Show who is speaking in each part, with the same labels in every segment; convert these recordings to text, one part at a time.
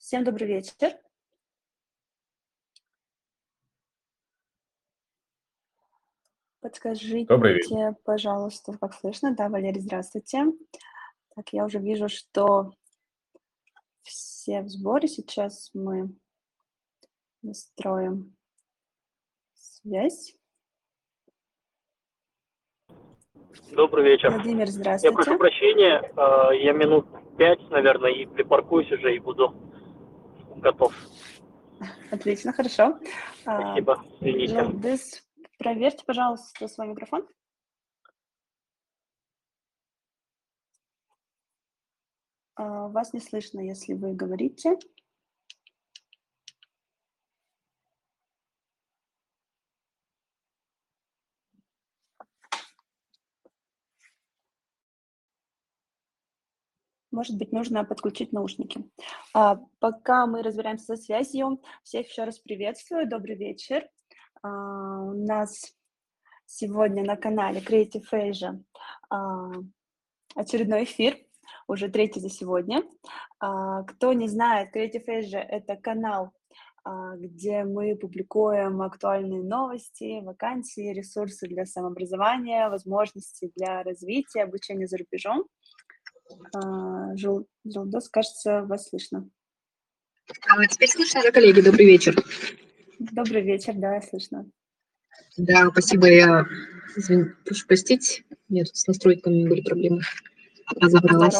Speaker 1: Всем добрый вечер.
Speaker 2: Добрый вечер.
Speaker 1: Подскажите, пожалуйста, как слышно? Да, Валерий, здравствуйте. Так, я уже вижу, что все в сборе. Сейчас мы настроим связь.
Speaker 3: Добрый вечер.
Speaker 1: Владимир,
Speaker 3: Я
Speaker 1: здравствуйте.
Speaker 3: прошу прощения, э, я минут пять, наверное, и припаркуюсь уже и буду готов.
Speaker 1: Отлично, хорошо. А,
Speaker 3: Спасибо, извините.
Speaker 1: Проверьте, пожалуйста, свой микрофон. А, Вас не слышно, если вы говорите. Может быть, нужно подключить наушники. А, Пока мы разбираемся со связью, всех еще раз приветствую. Добрый вечер. А, У нас сегодня на канале Creative Asia а, очередной эфир, уже третий за сегодня. А, Кто не знает, Creative Asia– это канал, а, где мы публикуем актуальные новости, вакансии, ресурсы для самообразования, возможности для развития, обучения за рубежом. А, Жулдос, кажется, вас слышно.
Speaker 4: А, Теперь слышно, да, коллеги? Добрый вечер.
Speaker 1: Добрый вечер, да, слышно.
Speaker 4: Да, спасибо. Я извин, прошу простить. У меня тут с настройками были проблемы. Разобралась.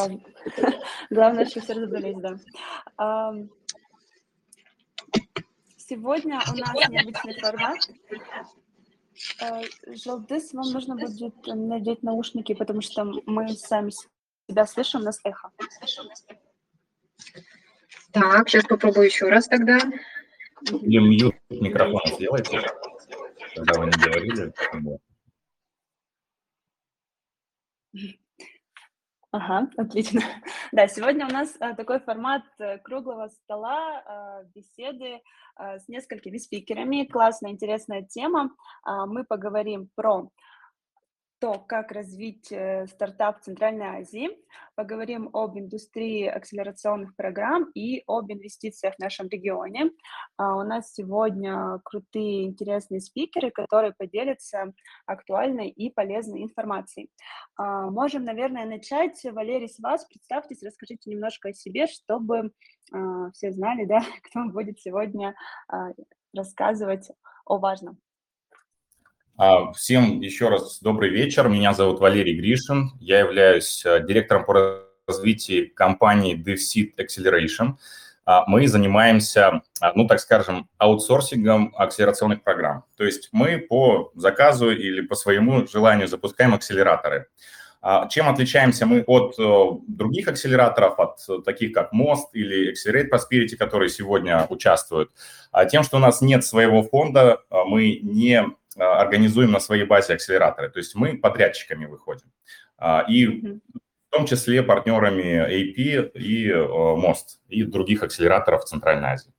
Speaker 1: Главное, что все разобрались, да. Сегодня у нас необычный формат. Э, Желдыс, вам нужно будет надеть наушники, потому что мы сами себя слышим, у нас эхо.
Speaker 4: Так, сейчас попробую еще раз тогда.
Speaker 2: И мьют микрофон сделайте, когда вы не говорили.
Speaker 1: Ага, отлично. Да, сегодня у нас а, такой формат э, круглого стола, а, беседы с несколькими спикерами. Классная, интересная тема. А, Мы поговорим про то, как развить э, стартап в Центральной Азии, поговорим об индустрии акселерационных программ и об инвестициях в нашем регионе. А, У нас сегодня крутые, интересные спикеры, которые поделятся актуальной и полезной информацией. А, Можем, наверное, начать. Валерий, с вас. Представьтесь, расскажите немножко о себе, чтобы а, все знали, да, кто будет сегодня рассказывать о важном.
Speaker 2: А, Всем еще раз добрый вечер. Меня зовут Валерий Гришин. Я являюсь э, директором по развитию компании DevSeed Acceleration. А, Мы занимаемся, а, ну так скажем, аутсорсингом акселерационных программ. То есть мы по заказу или по своему желанию запускаем акселераторы. Чем отличаемся мы от э, других акселераторов, от э, таких как Most или Accelerate Prosperity, которые сегодня участвуют? Тем, что у нас нет своего фонда, мы не организуем на своей базе акселераторы. То есть мы подрядчиками выходим. А, И в том числе партнерами AP и э, Most и других акселераторов Центральной Азии.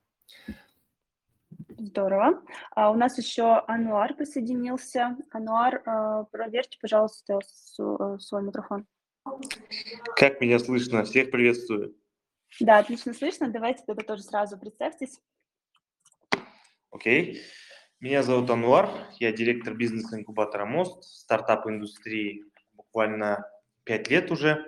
Speaker 1: Здорово. А у нас еще Ануар присоединился. Ануар, а, проверьте, пожалуйста, э, свой микрофон.
Speaker 5: Как меня слышно? Всех приветствую.
Speaker 1: Да, отлично слышно. Давайте тогда тоже сразу представьтесь.
Speaker 5: Окей. Меня зовут Анвар, я директор бизнес-инкубатора МОСТ, стартап индустрии буквально 5 лет уже.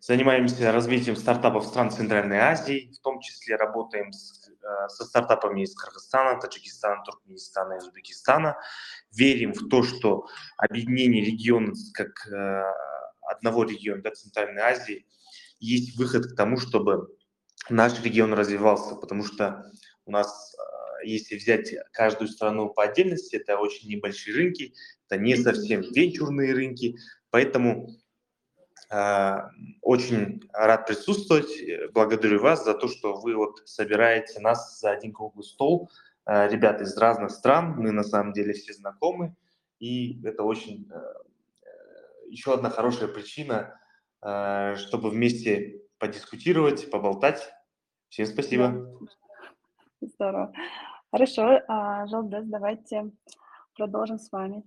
Speaker 5: Занимаемся развитием стартапов стран Центральной Азии, в том числе работаем с, э, со стартапами из Кыргызстана, Таджикистана, Туркменистана и Узбекистана. Верим в то, что объединение региона как э, одного региона, да, Центральной Азии, есть выход к тому, чтобы наш регион развивался, потому что у нас, э, если взять каждую страну по отдельности, это очень небольшие рынки, это не совсем венчурные рынки, поэтому э, очень рад присутствовать. Э, Благодарю вас за то, что вы вот собираете нас за один круглый стол. Э, Ребята из разных стран, мы на самом деле все знакомы, и это очень э, э, еще одна хорошая причина, э, чтобы вместе подискутировать, поболтать. Всем спасибо.
Speaker 1: Здорово. Хорошо, а, Жалдес, давайте продолжим с вами.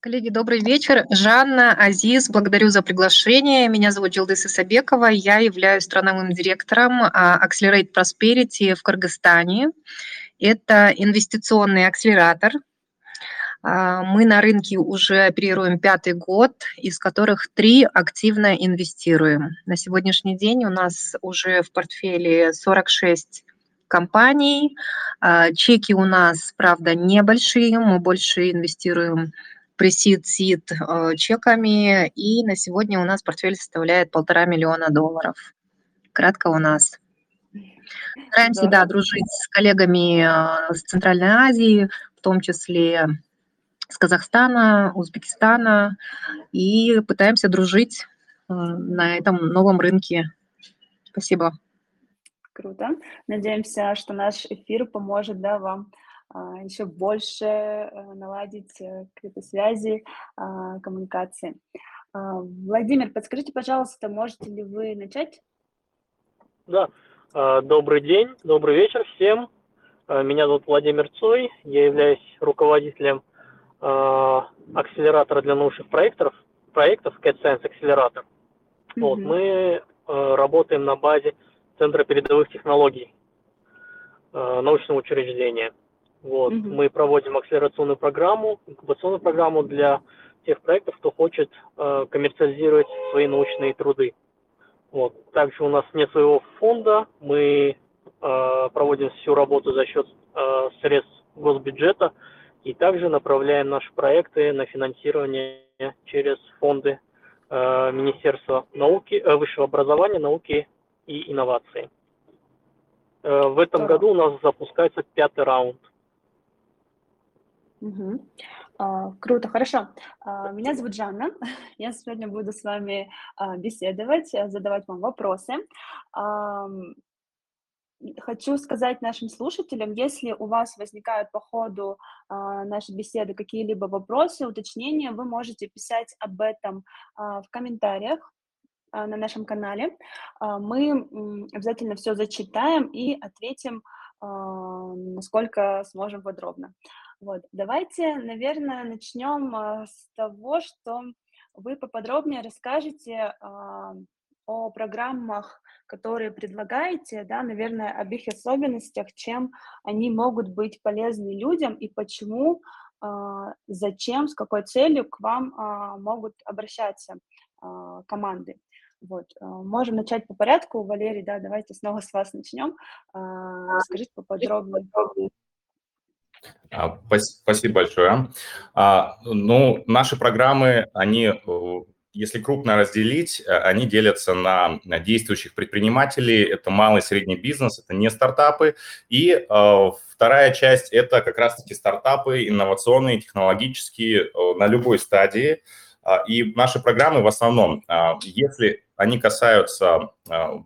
Speaker 4: Коллеги, добрый вечер. Жанна, Азиз, благодарю за приглашение. Меня зовут Джилдыс Исабекова. Я являюсь страновым директором а, Accelerate Prosperity в Кыргызстане. Это инвестиционный акселератор. А, мы на рынке уже оперируем пятый год, из которых три активно инвестируем. На сегодняшний день у нас уже в портфеле 46 компаний. А, чеки у нас, правда, небольшие, мы больше инвестируем пресид сид э, чеками, и на сегодня у нас портфель составляет полтора миллиона долларов. Кратко у нас. Стараемся, да, дружить с коллегами э, с Центральной Азии, в том числе с Казахстана, Узбекистана, и пытаемся дружить э, на этом новом рынке. Спасибо.
Speaker 1: Круто. Надеемся, что наш эфир поможет да, вам а, еще больше э, наладить э, какие-то связи, а, коммуникации. А, Владимир, подскажите, пожалуйста, можете ли вы начать?
Speaker 3: Да, добрый день, добрый вечер всем. Меня зовут Владимир Цой, я являюсь руководителем акселератора для научных проектов, проектов CatScience акселератор. Mm-hmm. Вот, мы работаем на базе Центра передовых технологий научного учреждения. Вот. Mm-hmm. Мы проводим акселерационную программу, инкубационную программу для тех проектов, кто хочет э, коммерциализировать свои научные труды. Вот. Также у нас нет своего фонда, мы э, проводим всю работу за счет э, средств госбюджета и также направляем наши проекты на финансирование через фонды э, Министерства науки, э, высшего образования, науки и инноваций. Э, в этом году у нас запускается пятый раунд –
Speaker 1: Угу. А, круто, хорошо. А, меня зовут Жанна. Я сегодня буду с вами а, беседовать, э, задавать вам вопросы. А, хочу сказать нашим слушателям, если у вас возникают по ходу а, нашей беседы какие-либо вопросы, уточнения, вы можете писать об этом а, в комментариях на нашем канале. А, мы обязательно все зачитаем и ответим, а, насколько сможем подробно. Вот, давайте, наверное, начнем а, с того, что вы поподробнее расскажете а, о программах, которые предлагаете, да, наверное, об их особенностях, чем они могут быть полезны людям и почему, а, зачем, с какой целью к вам могут обращаться команды. Вот. Можем начать по порядку. Валерий, да, давайте снова с вас начнем. Скажите поподробнее.
Speaker 2: А, спасибо большое. А, ну, наши программы, они, э, если крупно разделить, э, они делятся на действующих предпринимателей, это малый и средний бизнес, это не стартапы, и э, вторая часть – это как раз-таки стартапы, инновационные, технологические, на любой стадии. А, и наши программы в основном, если они касаются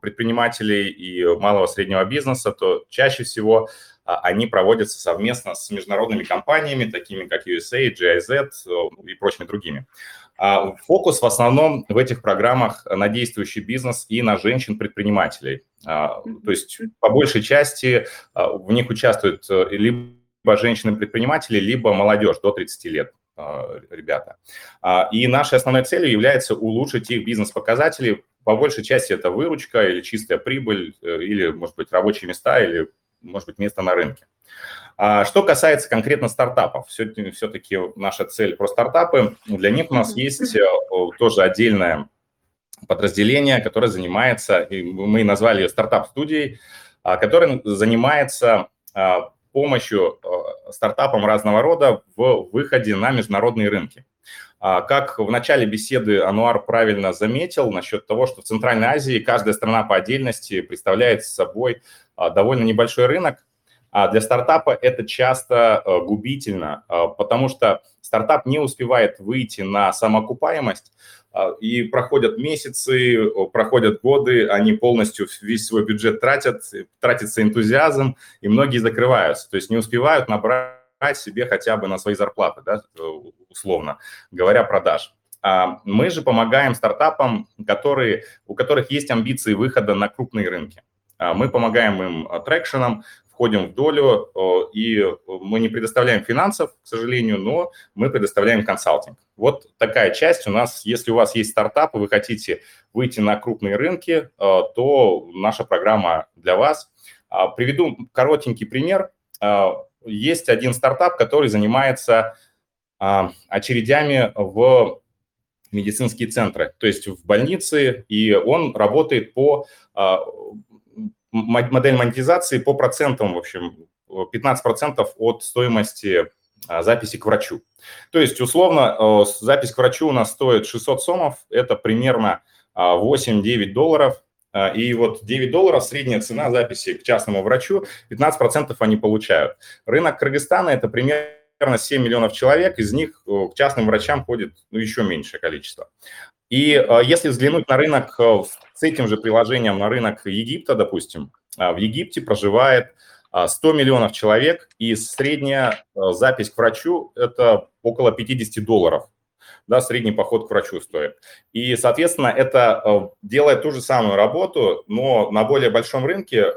Speaker 2: предпринимателей и малого и среднего бизнеса, то чаще всего а, они проводятся совместно с международными компаниями, такими как USA, GIZ э, и прочими другими. А, фокус в основном в этих программах на действующий бизнес и на женщин-предпринимателей. А, то есть по большей части в них участвуют э, либо женщины-предприниматели, либо молодежь до 30 лет ребята. И нашей основной целью является улучшить их бизнес-показатели. По большей части это выручка или чистая прибыль, э, или, может быть, рабочие места, или может быть, место на рынке. А что касается конкретно стартапов, все-таки наша цель про стартапы. Для них у нас есть э, тоже отдельное подразделение, которое занимается, мы назвали ее стартап-студией, а, которое занимается а, помощью э, стартапам разного рода в выходе на международные рынки. А, как в начале беседы Ануар правильно заметил насчет того, что в Центральной Азии каждая страна по отдельности представляет собой а, довольно небольшой рынок, а для стартапа это часто а, губительно, потому что стартап не успевает выйти на самоокупаемость, и проходят месяцы, проходят годы, они полностью весь свой бюджет тратят, тратится энтузиазм, и многие закрываются, то есть не успевают набрать себе хотя бы на свои зарплаты, да, условно говоря, продаж. Мы же помогаем стартапам, которые, у которых есть амбиции выхода на крупные рынки. Мы помогаем им трекшеном, входим в долю, и мы не предоставляем финансов, к сожалению, но мы предоставляем консалтинг. Вот такая часть у нас. Если у вас есть стартап, и вы хотите выйти на крупные рынки, то наша программа для вас. Приведу коротенький пример. Есть один стартап, который занимается очередями в медицинские центры, то есть в больнице, и он работает по а, модель монетизации по процентам, в общем, 15% от стоимости а, записи к врачу. То есть, условно, запись к врачу у нас стоит 600 сомов, это примерно 8-9 а, долларов, и вот 9 долларов средняя цена записи к частному врачу, 15% они получают. Рынок Кыргызстана – это примерно примерно 7 миллионов человек, из них э, к частным врачам ходит ну, еще меньшее количество. И э, если взглянуть на рынок э, с этим же приложением, на рынок Египта, допустим, в Египте проживает 100 миллионов человек, и средняя запись к врачу – это около 50 долларов. Да, средний поход к врачу стоит. И, соответственно, это делает ту же самую работу, но на более большом рынке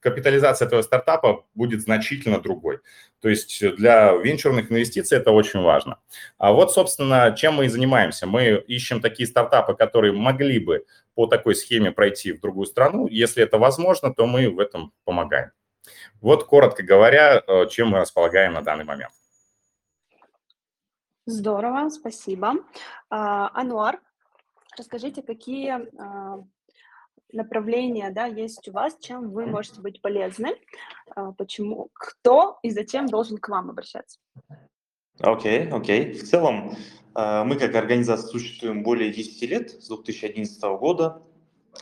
Speaker 2: капитализация этого стартапа будет значительно другой. То есть для венчурных инвестиций это очень важно. А вот, собственно, чем мы и занимаемся. Мы ищем такие стартапы, которые могли бы по такой схеме пройти в другую страну. Если это возможно, то мы в этом помогаем. Вот, коротко говоря, э, чем мы располагаем на данный момент.
Speaker 1: Здорово, спасибо. А, Ануар, расскажите, какие а, направления да, есть у вас, чем вы можете быть полезны, а, почему, кто и зачем должен к вам обращаться?
Speaker 5: Окей, okay, окей. Okay. В целом, а, мы как организация существуем более 10 лет, с 2011 года.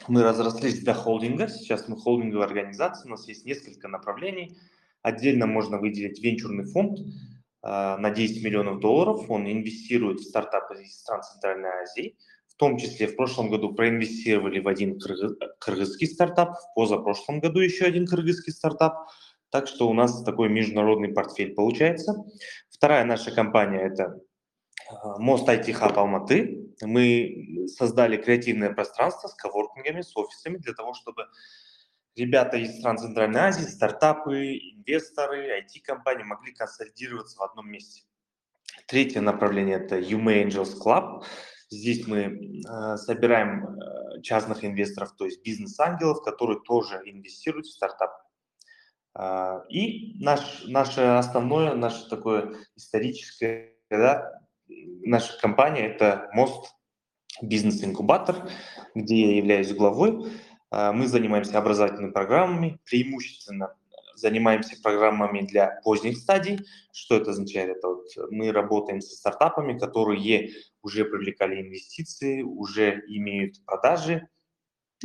Speaker 5: Мы разрослись до холдинга, сейчас мы холдинговая организация, у нас есть несколько направлений. Отдельно можно выделить венчурный фонд а, на 10 миллионов долларов, он инвестирует в стартапы из стран Центральной Азии – том числе в прошлом году проинвестировали в один кыргызский стартап, в позапрошлом году еще один кыргызский стартап. Так что у нас такой международный портфель получается. Вторая наша компания – это а, Мост IT Hub Алматы. Мы создали креативное пространство с коворкингами, с офисами для того, чтобы ребята из стран Центральной Азии, стартапы, инвесторы, IT-компании могли консолидироваться в одном месте. Третье направление – это UMA Angels Club. Здесь мы э, собираем э, частных инвесторов, то есть бизнес-ангелов, которые тоже инвестируют в стартап. Э, и наш, наше основное, наше такое историческое, да, наша компания – это Мост бизнес-инкубатор, где я являюсь главой. Э, мы занимаемся образовательными программами, преимущественно занимаемся программами для поздних стадий. Что это означает? Это вот мы работаем со стартапами, которые уже привлекали инвестиции, уже имеют продажи,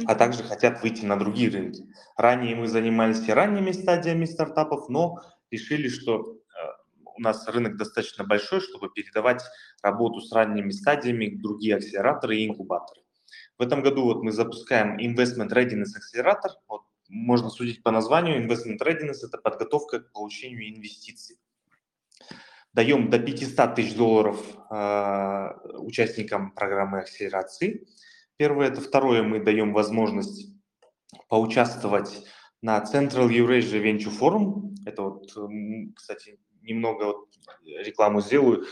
Speaker 5: а также хотят выйти на другие рынки. Ранее мы занимались и ранними стадиями стартапов, но решили, что э, у нас рынок достаточно большой, чтобы передавать работу с ранними стадиями в другие акселераторы и инкубаторы. В этом году вот мы запускаем Investment Readiness Accelerator. Вот можно судить по названию, investment readiness – это подготовка к получению инвестиций. Даем до 500 тысяч долларов э, участникам программы акселерации. Первое – это второе, мы даем возможность поучаствовать на Central Eurasia Venture Forum. Это вот, кстати, немного вот рекламу сделаю.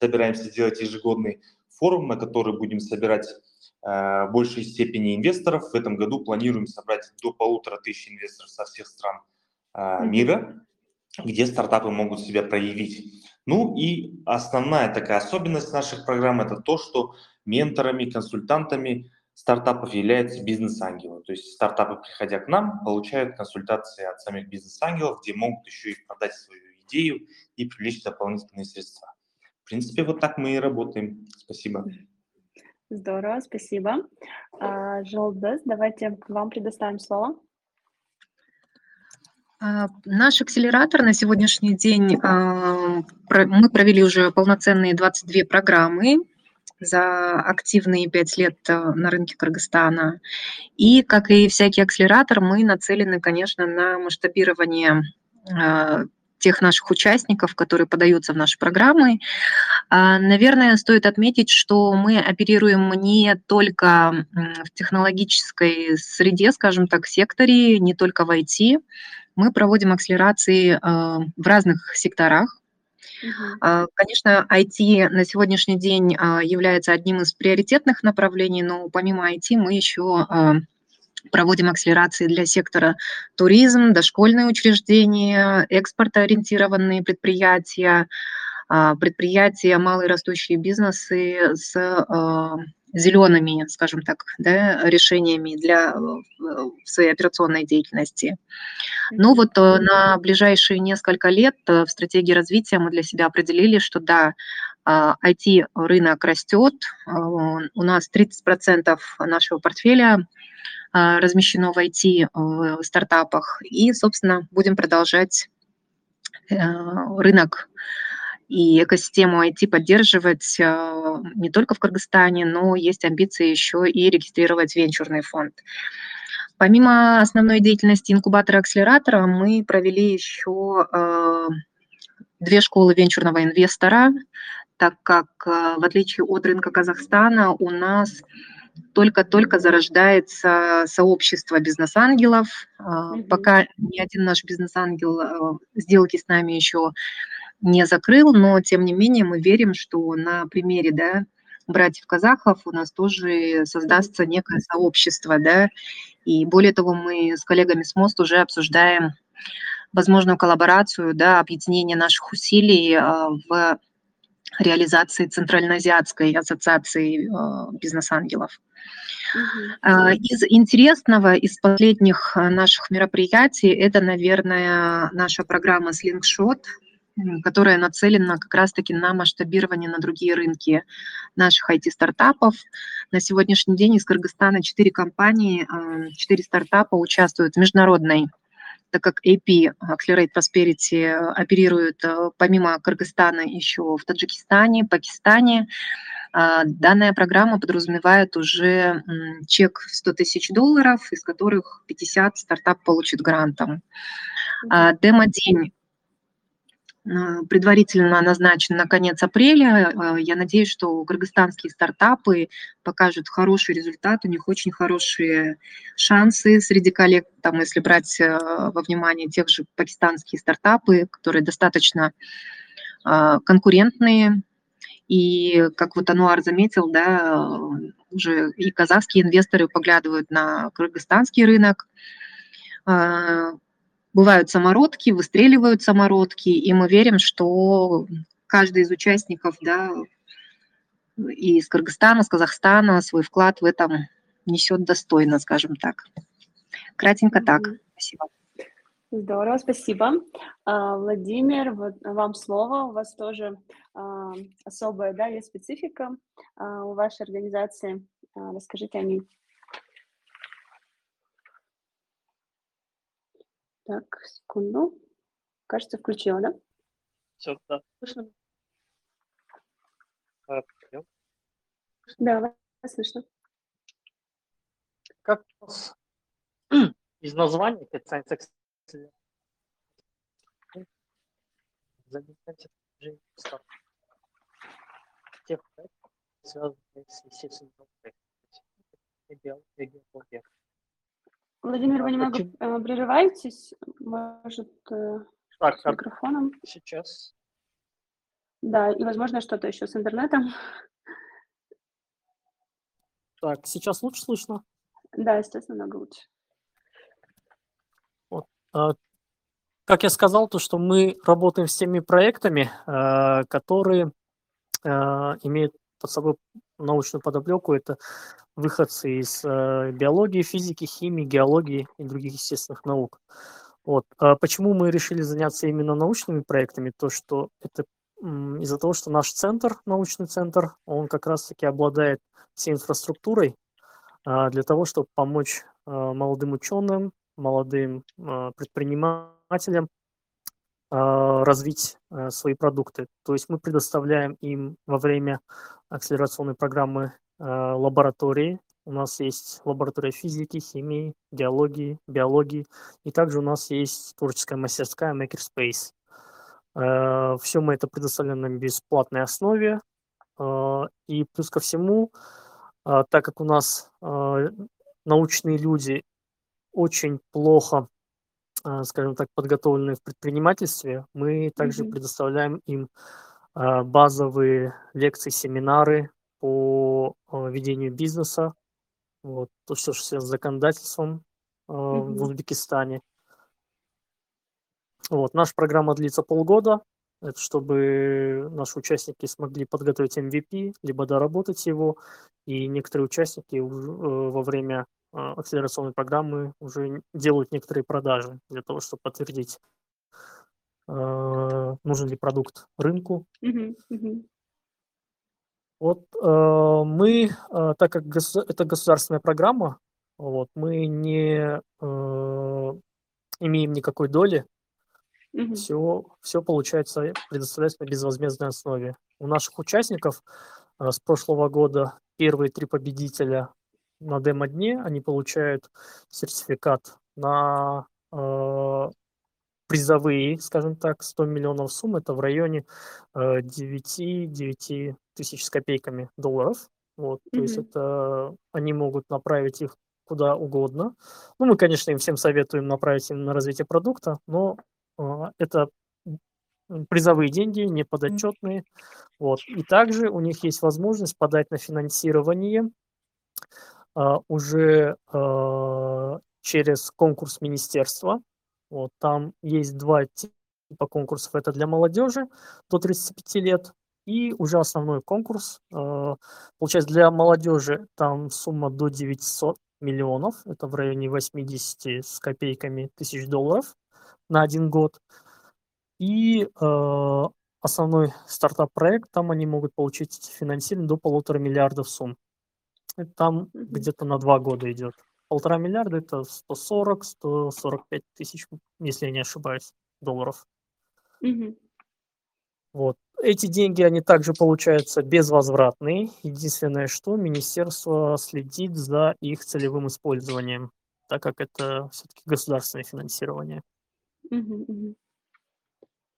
Speaker 5: Собираемся сделать ежегодный форум, на который будем собирать Э, большей степени инвесторов. В этом году планируем собрать до полутора тысяч инвесторов со всех стран э, мира, где стартапы могут себя проявить. Ну и основная такая особенность наших программ – это то, что менторами, консультантами стартапов являются бизнес-ангелы. То есть стартапы, приходя к нам, получают консультации от самих бизнес-ангелов, где могут еще и продать свою идею и привлечь дополнительные средства. В принципе, вот так мы и работаем. Спасибо.
Speaker 1: Здорово, спасибо. А, Желдес, давайте вам предоставим слово.
Speaker 4: А, наш акселератор на сегодняшний день, а, мы провели уже полноценные 22 программы за активные 5 лет на рынке Кыргызстана. И, как и всякий акселератор, мы нацелены, конечно, на масштабирование тех наших участников, которые подаются в наши программы. А, наверное, стоит отметить, что мы оперируем не только в технологической среде, скажем так, секторе, не только в IT. Мы проводим акселерации а, в разных секторах. Uh-huh. Конечно, IT на сегодняшний день является одним из приоритетных направлений, но помимо IT мы еще проводим акселерации для сектора туризм, дошкольные учреждения, экспортоориентированные предприятия, а, предприятия, малые растущие бизнесы с а, зелеными, скажем так, да, решениями для э, своей операционной деятельности. Ну вот э, на ближайшие несколько лет э, в стратегии развития мы для себя определили, что да, IT-рынок растет, у нас 30% нашего портфеля размещено в IT-стартапах, и, собственно, будем продолжать рынок и экосистему IT поддерживать а, не только в Кыргызстане, но есть амбиции еще и регистрировать венчурный фонд. Помимо основной деятельности инкубатора-акселератора, мы провели еще а, две школы венчурного инвестора, так как, а, в отличие от рынка Казахстана, у нас только-только зарождается сообщество бизнес-ангелов. Mm-hmm. Пока ни один наш бизнес-ангел сделки с нами еще не закрыл, но тем не менее мы верим, что на примере да, братьев-казахов у нас тоже создастся некое сообщество, да, и более того, мы с коллегами с МОСТ уже обсуждаем возможную коллаборацию, да, объединение наших усилий а, в реализации Центральноазиатской ассоциации а, бизнес-ангелов. Uh-huh. Из интересного, из последних наших мероприятий, это, наверное, наша программа Slingshot, которая нацелена как раз-таки на масштабирование на другие рынки наших IT-стартапов. На сегодняшний день из Кыргызстана четыре компании, а, четыре стартапа участвуют в международной так как AP, Accelerate Prosperity, оперирует а, помимо Кыргызстана еще в Таджикистане, Пакистане. А, данная программа подразумевает уже чек в 100 тысяч долларов, из которых 50 стартап получит грантом. Демо-день предварительно назначен на конец апреля. Э, я надеюсь, что кыргызстанские стартапы покажут хороший результат, у них очень хорошие шансы среди коллег, там, если брать э, во внимание тех же пакистанские стартапы, которые достаточно э, конкурентные. И, как вот Ануар заметил, да, уже и казахские инвесторы поглядывают на кыргызстанский рынок бывают самородки, выстреливают самородки, и мы верим, что каждый из участников, да, и из Кыргызстана, с Казахстана свой вклад в этом несет достойно, скажем так. Кратенько так. Спасибо.
Speaker 1: Здорово, спасибо. А, Владимир, вот вам слово. У вас тоже а, особая да, есть специфика а, у вашей организации. Расскажите о ней. Так, секунду. Кажется, включила, да?
Speaker 6: Все, да. Слышно? А,
Speaker 1: да, вас слышно.
Speaker 6: Как у нас из названия Science занимаемся тех связанных с естественным биологией,
Speaker 1: Владимир, вы немного Почему? Э, прерываетесь, может, э, так, с микрофоном.
Speaker 6: Сейчас.
Speaker 1: Да, и, возможно, что-то еще с интернетом.
Speaker 6: Так, сейчас лучше слышно?
Speaker 1: Да, естественно, много лучше.
Speaker 6: Вот. А, как я сказал, то, что мы работаем с теми проектами, э, которые имеют под собой научную подоплеку. Это выходцы из э, биологии, физики, химии, геологии и других естественных наук. Вот. А почему мы решили заняться именно научными проектами? То, что это из-за того, что наш центр, научный центр, он как раз-таки обладает всей инфраструктурой а, для того, чтобы помочь а, молодым ученым, молодым а, предпринимателям развить свои продукты. То есть мы предоставляем им во время акселерационной программы Э, лаборатории. У нас есть лаборатория физики, химии, геологии, биологии. И также у нас есть творческая мастерская Makerspace. Все мы это предоставляем на бесплатной основе. И плюс ко всему, так как у нас научные люди очень плохо, скажем так, подготовлены в предпринимательстве, мы также mm-hmm. предоставляем им базовые лекции, семинары по ведению бизнеса, вот, то, что связано с законодательством mm-hmm. в Узбекистане. Вот, наша программа длится полгода, это чтобы наши участники смогли подготовить MVP, либо доработать его, и некоторые участники э, во время э, акселерационной программы уже делают некоторые продажи для того, чтобы подтвердить, э, нужен ли продукт рынку. Вот мы, так как это государственная программа, вот, мы не имеем никакой доли Мгм. Все, все получается предоставляется на безвозмездной основе. У наших участников с прошлого года первые три победителя на демо-дне, они получают сертификат на э, призовые, скажем так, 100 миллионов сумм, это в районе э, 9-9 тысяч с копейками долларов. Вот, то есть это они могут направить их куда угодно. Ну, мы, конечно, им всем советуем направить им на развитие продукта, но а, это призовые деньги, неподотчетные. Вот. И также у них есть возможность подать на финансирование уже а, через конкурс министерства. Вот. Там есть два типа конкурсов. Это для молодежи до 35 лет и уже основной конкурс. Получается, для молодежи там сумма до 900 миллионов, это в районе 80 с копейками тысяч долларов на один год. И основной стартап-проект, там они могут получить финансирование до полутора миллиардов сумм. Это там где-то на два года идет. Полтора миллиарда – это 140-145 тысяч, если я не ошибаюсь, долларов. Mm-hmm. Вот. Эти деньги, они также получаются безвозвратные. Единственное, что министерство следит за их целевым использованием, так как это все-таки государственное финансирование.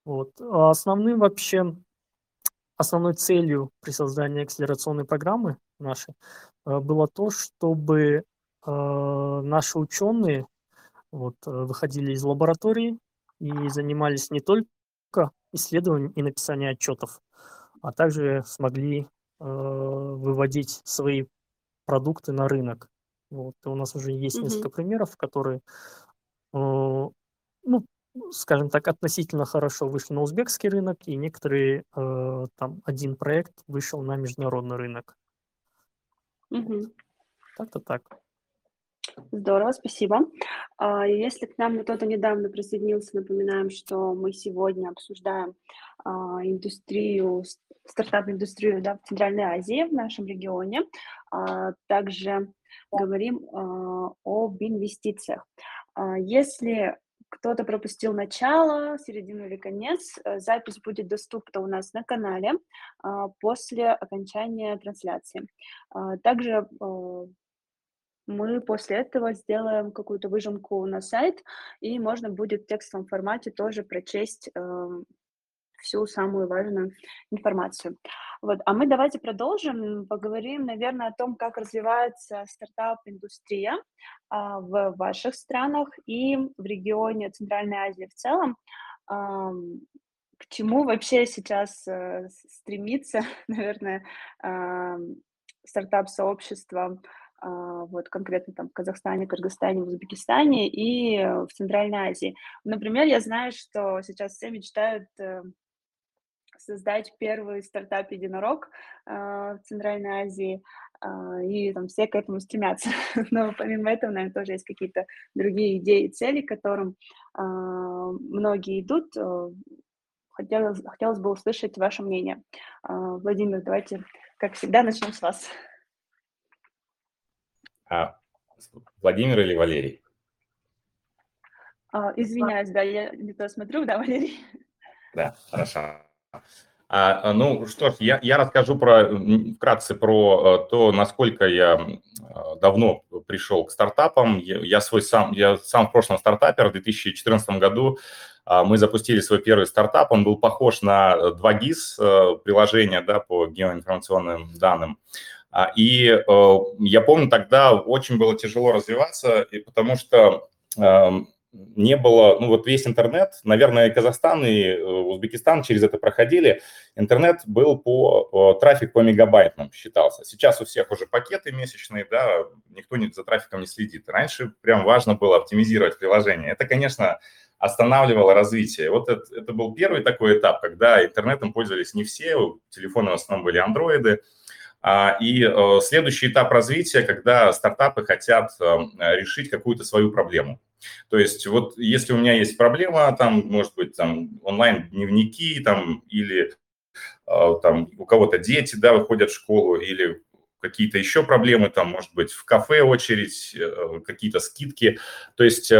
Speaker 6: Вот. А основным вообще, основной целью при создании акселерационной программы нашей э, было то, чтобы э, наши ученые вот, э, выходили из лаборатории и занимались не только исследованием и написанием отчетов, а также смогли выводить свои продукты на рынок. Вот. И у нас уже есть mm-hmm. несколько примеров, которые ну, скажем так, относительно хорошо вышли на узбекский рынок, и некоторые, там, один проект вышел на международный рынок.
Speaker 1: Угу.
Speaker 6: Так-то так.
Speaker 1: Здорово, спасибо. А, если к нам кто-то недавно присоединился, напоминаем, что мы сегодня обсуждаем а, индустрию, стартап-индустрию да, в Центральной Азии, в нашем регионе. А, также говорим об инвестициях. Если кто-то пропустил начало, середину или конец, э, запись будет доступна у нас на канале а, после окончания трансляции. А, также э, мы после этого сделаем какую-то выжимку на сайт, и можно будет в текстовом формате тоже прочесть эм, всю самую важную информацию. Вот. А мы давайте продолжим, поговорим, наверное, о том, как развивается стартап-индустрия а, в ваших странах и в регионе Центральной Азии в целом. К чему вообще сейчас а, стремится, наверное, стартап-сообщество а, вот конкретно там в Казахстане, Кыргызстане, в Узбекистане и в Центральной Азии. Например, я знаю, что сейчас все мечтают э, создать первый стартап единорог э, в Центральной Азии, э, и там все к этому стремятся. Но помимо этого, наверное, тоже есть какие-то другие идеи и цели, к которым э, многие идут. Э, хотелось, хотелось бы услышать ваше мнение. Э, Владимир, давайте, как всегда, начнем с вас.
Speaker 2: А, Владимир или Валерий?
Speaker 1: А, извиняюсь, да, я не то смотрю, да, Валерий?
Speaker 2: Да, хорошо. А, а, ну что ж, я, я расскажу про, вкратце про э, то, насколько я э, давно пришел к стартапам. Я, я свой сам, я сам в прошлом стартапер в 2014 году мы запустили свой первый стартап, он был похож на 2GIS приложение да, по геоинформационным данным. И я помню, тогда очень было тяжело развиваться, потому что эм, не было, ну вот весь интернет, наверное, Казахстан, и э, Узбекистан через это проходили, интернет был по, трафик по мегабайтам считался. Сейчас у всех уже пакеты месячные, да, никто не, за трафиком не следит. Раньше прям важно было оптимизировать приложение. Это, конечно, останавливало развитие. Вот это, это был первый такой этап, когда интернетом пользовались не все, телефоны в основном были андроиды, и э, следующий этап развития, когда стартапы хотят э, решить какую-то свою проблему. То есть вот если у меня есть проблема, там, может быть, там онлайн-дневники, там, или э, там у кого-то дети, да, выходят в школу, или какие-то еще проблемы, там, может быть, в кафе очередь, какие-то скидки. То есть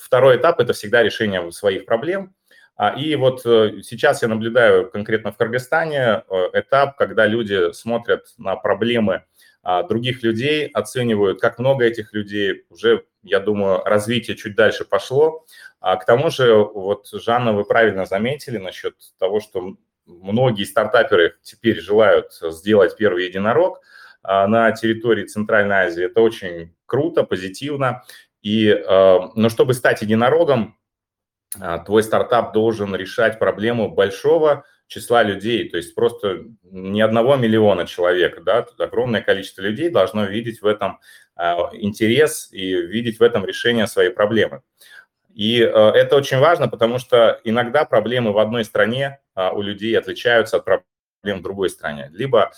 Speaker 2: второй этап – это всегда решение своих проблем. А, и вот э, сейчас я наблюдаю конкретно в Кыргызстане э, этап, когда люди смотрят на проблемы а, других людей, оценивают, как много этих людей, уже, я думаю, развитие чуть дальше пошло. А к тому же, вот, Жанна, вы правильно заметили насчет того, что многие стартаперы теперь желают сделать первый единорог на территории Центральной Азии. Это очень круто, позитивно. И, но чтобы стать единорогом, а, твой стартап должен решать проблему большого числа людей, то есть просто не одного миллиона человек, да, огромное количество людей должно видеть в этом а, интерес и видеть в этом решение своей проблемы. И а, это очень важно, потому что иногда проблемы в одной стране у людей отличаются от проблем в другой стране. Либо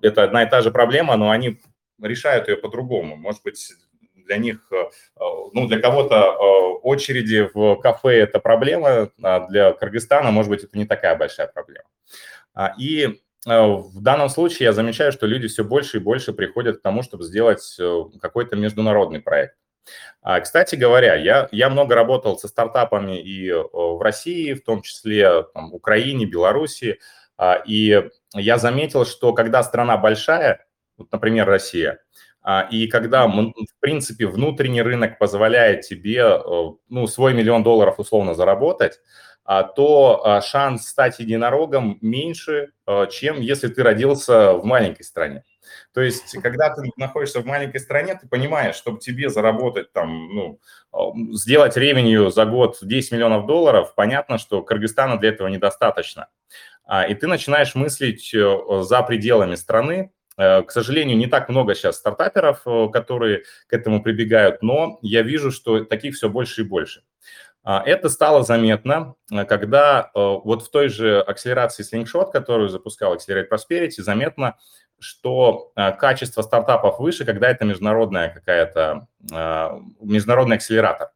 Speaker 2: это одна и та же проблема, но они решают ее по-другому. Может быть, для них, э, э, ну, для кого-то э, очереди в кафе – это проблема, а для Кыргызстана, может быть, это не такая большая проблема. А, и в данном случае я замечаю, что люди все больше и больше приходят к тому, чтобы сделать какой-то международный проект. А, кстати говоря, я, я много работал со стартапами и в России, в том числе там, Украине, Беларуси, и я заметил, что когда страна большая, вот, например, Россия, а, и когда, в принципе, внутренний рынок позволяет тебе э, ну, свой миллион долларов условно заработать, а, то а, шанс стать единорогом меньше, э, чем если ты родился в маленькой стране. То есть, когда ты находишься в маленькой стране, ты понимаешь, чтобы тебе заработать там, ну, э, сделать ревенью за год 10 миллионов долларов, понятно, что Кыргызстана для этого недостаточно. И ты начинаешь мыслить за пределами страны, к сожалению, не так много сейчас стартаперов, э, которые к этому прибегают, но я вижу, что таких все больше и больше. А, это стало заметно, э, когда вот в той же акселерации Slingshot, которую запускал Accelerate Prosperity, заметно, что качество стартапов выше, когда это международная какая-то, международный акселератор.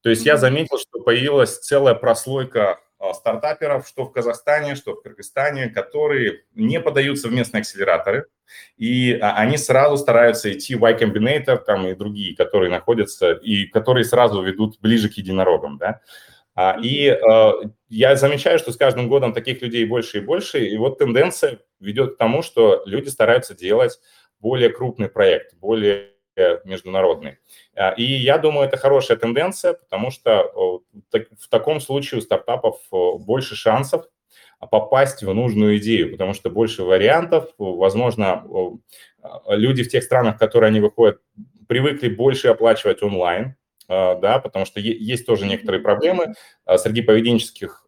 Speaker 2: То есть я заметил, что появилась целая прослойка стартаперов, что в Казахстане, что в Кыргызстане, которые не подаются в местные акселераторы, и а, они сразу стараются идти в Y Combinator там, и другие, которые находятся, и которые сразу ведут ближе к единорогам, да. А, и э, я замечаю, что с каждым годом таких людей больше и больше, и вот тенденция ведет к тому, что люди стараются делать более крупный проект, более международный. И я думаю, это хорошая тенденция, потому что в таком случае у стартапов больше шансов а попасть в нужную идею, потому что больше вариантов, возможно, люди в тех странах, в которые они выходят, привыкли больше оплачивать онлайн, а, да, потому что есть тоже некоторые проблемы а, среди поведенческих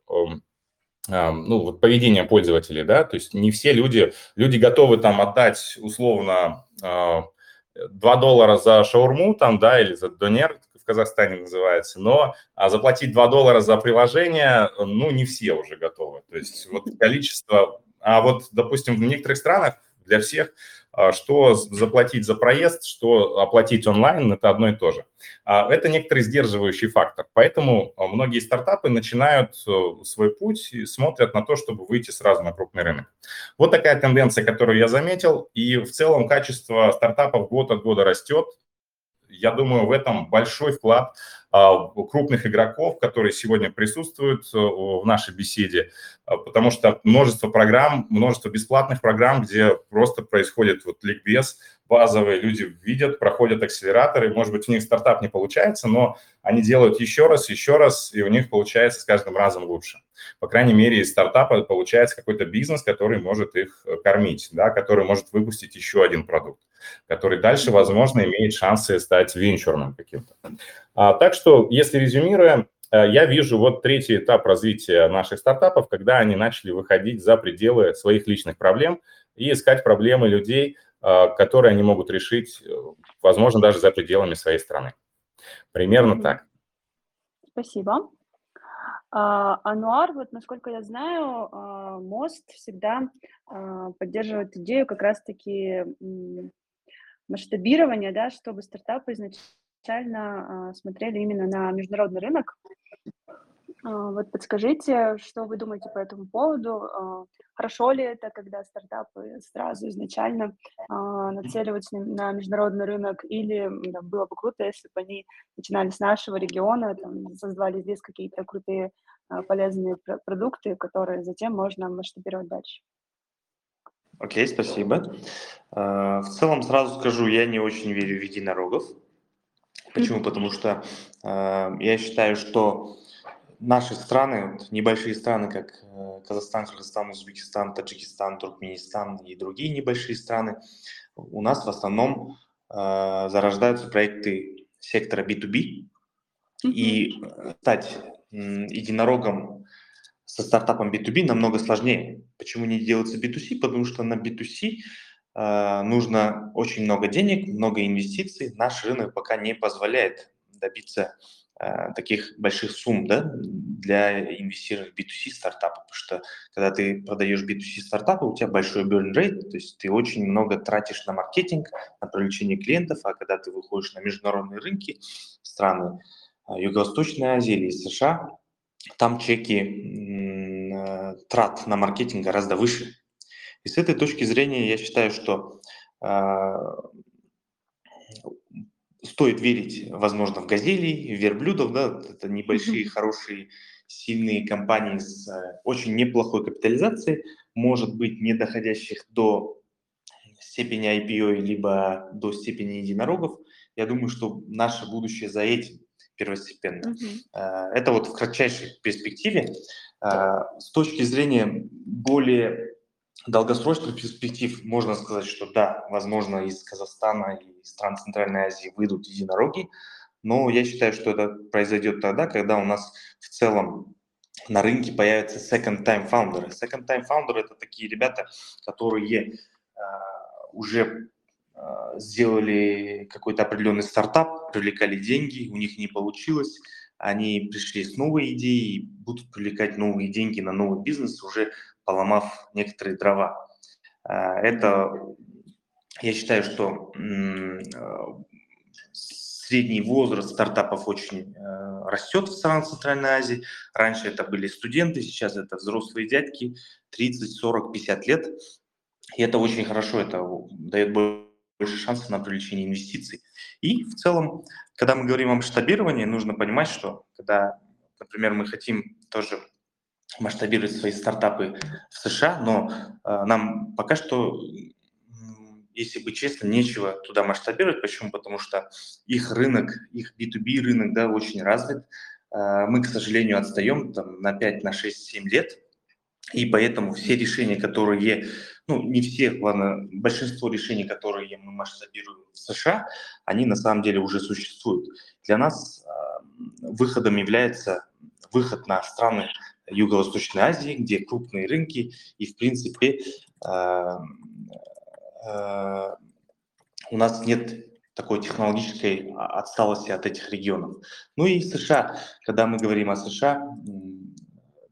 Speaker 2: ну, вот поведения пользователей, да, то есть не все люди, люди готовы там отдать условно 2 доллара за шаурму там, да, или за донер, в Казахстане называется, но а заплатить 2 доллара за приложение, ну, не все уже готовы. То есть вот количество... А вот, допустим, в некоторых странах для всех, что заплатить за проезд, что оплатить онлайн, это одно и то же. А, это некоторый сдерживающий фактор. Поэтому а, многие стартапы начинают э, свой путь и смотрят на то, чтобы выйти сразу на крупный рынок. Вот такая тенденция, которую я заметил. И в целом качество стартапов год от года растет я думаю, в этом большой вклад крупных игроков, которые сегодня присутствуют в нашей беседе, потому что множество программ, множество бесплатных программ, где просто происходит вот ликбез, базовые люди видят, проходят акселераторы, может быть, у них стартап не получается, но они делают еще раз, еще раз, и у них получается с каждым разом лучше. По крайней мере, из стартапа получается какой-то бизнес, который может их э, кормить, да, который может выпустить еще один продукт, который дальше, возможно, имеет шансы стать венчурным каким-то. А, так что, если резюмируя, э, я вижу вот третий этап развития наших стартапов, когда они начали выходить за пределы своих личных проблем и искать проблемы людей, а, которые они могут решить, э, возможно, даже за пределами своей страны. Примерно так.
Speaker 1: Спасибо. А, Ануар, вот насколько я знаю, Мост всегда поддерживает идею как раз-таки масштабирования, да, чтобы стартапы изначально смотрели именно на международный рынок. Вот подскажите, что вы думаете по этому поводу? Хорошо ли это, когда стартапы сразу изначально а, нацеливаются на международный рынок, или да, было бы круто, если бы они начинали с нашего региона, там, создавали здесь какие-то крутые а, полезные пр- продукты, которые затем можно масштабировать дальше.
Speaker 5: Окей, okay, спасибо. Uh, в целом сразу скажу, я не очень верю в единорогов. Почему? Mm-hmm. Потому что uh, я считаю, что наши страны, вот небольшие страны, как э, Казахстан, Кыргызстан, Узбекистан, Таджикистан, Туркменистан и другие небольшие страны, у нас в основном э, зарождаются проекты сектора B2B. И стать э, единорогом со стартапом B2B намного сложнее. Почему не делается B2C? Потому что на B2C э, нужно очень много денег, много инвестиций. Наш рынок пока не позволяет добиться Э, таких больших сумм да, для инвестирования в B2C стартапы, потому что когда ты продаешь B2C стартапы, у тебя большой burn rate, то есть ты очень много тратишь на маркетинг, на привлечение клиентов, а когда ты выходишь на международные рынки, страны э, Юго-Восточной Азии или США, там чеки э, трат на маркетинг гораздо выше. И с этой точки зрения я считаю, что стоит верить, возможно, в газелей, в верблюдов, да, это небольшие, хорошие, сильные компании с э, очень неплохой капитализацией, может быть, не доходящих до степени IPO, либо до степени единорогов. Я думаю, что наше будущее за этим первостепенно. Uh-huh. Это вот в кратчайшей перспективе. Э, с точки зрения более долгосрочных перспектив можно сказать, что да, возможно, из Казахстана и стран Центральной Азии выйдут единороги, но я считаю, что это произойдет тогда, когда у нас в целом на рынке появятся second-time founders. Second-time founders – это такие ребята, которые э, уже сделали какой-то определенный стартап, привлекали деньги, у них не получилось, они пришли с новой идеей будут привлекать новые деньги на новый бизнес уже поломав некоторые дрова. А, это, я считаю, что а, средний возраст стартапов очень а, растет в странах Центральной Азии. Раньше это были студенты, сейчас это взрослые дядьки, 30, 40, 50 лет. И это очень хорошо, это дает больше шансов на привлечение инвестиций. И в целом, когда мы говорим о масштабировании, нужно понимать, что когда, например, мы хотим тоже масштабировать свои стартапы в США, но э, нам пока что, если быть честно, нечего туда масштабировать. Почему? Потому что их рынок, их B2B рынок, да, очень развит. Э, мы, к сожалению, отстаем там, на 5, на 6, 7 лет. И поэтому все решения, которые, ну, не все, ладно, большинство решений, которые мы масштабируем в США, они на самом деле уже существуют. Для нас э, выходом является выход на страны Юго-Восточной Азии, где крупные рынки, и, в принципе, э, э, у нас нет такой технологической отсталости от этих регионов. Ну и США, когда мы говорим о США,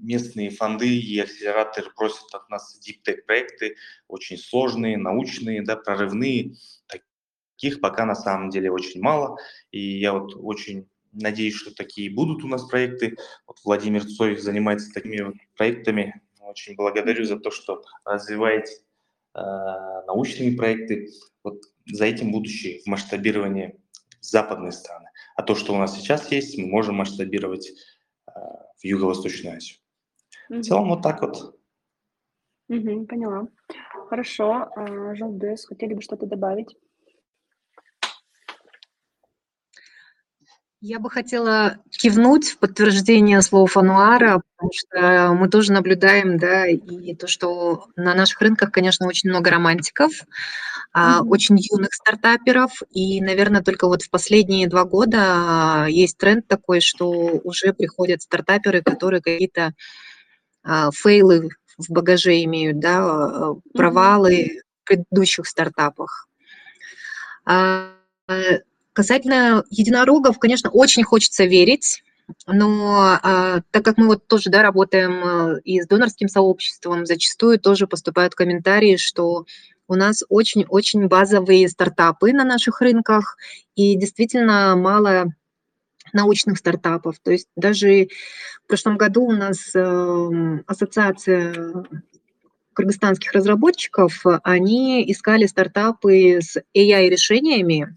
Speaker 5: местные фонды и акселераторы просят от нас tech проекты, очень сложные, научные, да, прорывные. Таких пока на самом деле очень мало. И я вот очень Надеюсь, что такие будут у нас проекты. Вот Владимир Цой занимается такими проектами. Очень благодарю за то, что развиваете э, научные проекты. Вот за этим будущее в масштабировании западные страны. А то, что у нас сейчас есть, мы можем масштабировать в Юго-Восточную Азию. В целом вот так вот.
Speaker 1: Угу, поняла. Хорошо. Жалдес, хотели бы что-то добавить?
Speaker 4: Я бы хотела кивнуть в подтверждение слов Ануара, потому что мы тоже наблюдаем, да, и то, что на наших рынках, конечно, очень много романтиков, mm-hmm. очень юных стартаперов, и, наверное, только вот в последние два года есть тренд такой, что уже приходят стартаперы, которые какие-то а, фейлы в багаже имеют, да, провалы mm-hmm. в предыдущих стартапах. А, Касательно единорогов, конечно, очень хочется верить, но а, так как мы вот тоже да, работаем а, и с донорским сообществом, зачастую тоже поступают комментарии, что у нас очень-очень базовые стартапы на наших рынках, и действительно мало научных стартапов. То есть даже в прошлом году у нас э, ассоциация кыргызстанских разработчиков, они искали стартапы с AI-решениями,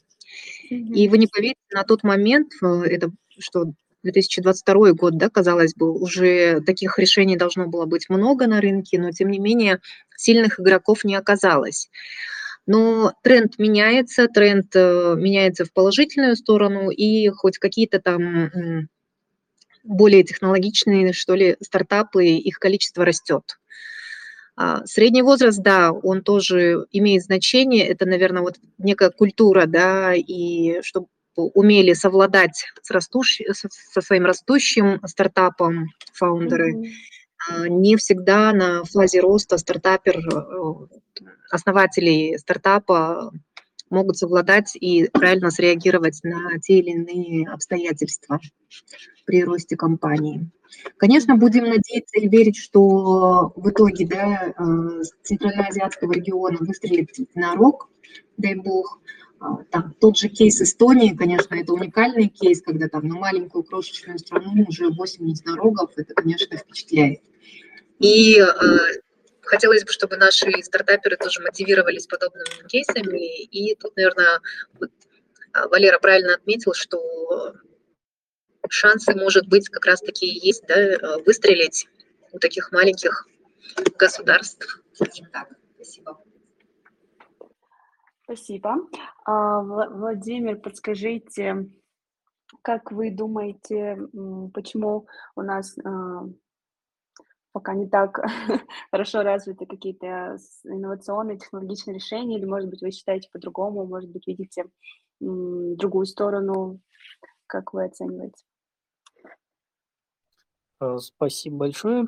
Speaker 4: и вы не поверите, на тот момент, э, это что, 2022 год, да, казалось бы, уже таких решений должно было быть много на рынке, но тем не менее сильных игроков не оказалось. Но тренд меняется, тренд э, меняется в положительную сторону, и хоть какие-то там более технологичные, что ли, стартапы, их количество растет. А, средний возраст, да, он тоже имеет значение. Это, наверное, вот некая культура, да, и чтобы умели совладать с растущ... со своим растущим стартапом фаундеры. Mm-hmm. Не всегда на фазе роста стартапер, э, основателей стартапа могут совладать и правильно среагировать на те или иные обстоятельства при росте компании. Конечно, будем надеяться и верить, что в итоге да, э, Центральноазиатского региона выстрелит на рог, дай бог. А, там, тот же кейс Эстонии, конечно, это уникальный кейс, когда там на маленькую крошечную страну уже 8 единорогов, это, конечно, впечатляет. И э, хотелось бы, чтобы наши стартаперы тоже мотивировались подобными кейсами. И тут, наверное, вот, а, Валера правильно отметил, что шансы, может быть, как раз-таки есть, да, э, выстрелить у таких маленьких государств. Так, спасибо.
Speaker 1: Спасибо. А, Владимир, подскажите, как вы думаете, почему у нас а, пока не так хорошо развиты какие-то инновационные технологичные решения, или, может быть, вы считаете по-другому, может быть, видите другую сторону, как вы оцениваете?
Speaker 6: Э, спасибо большое.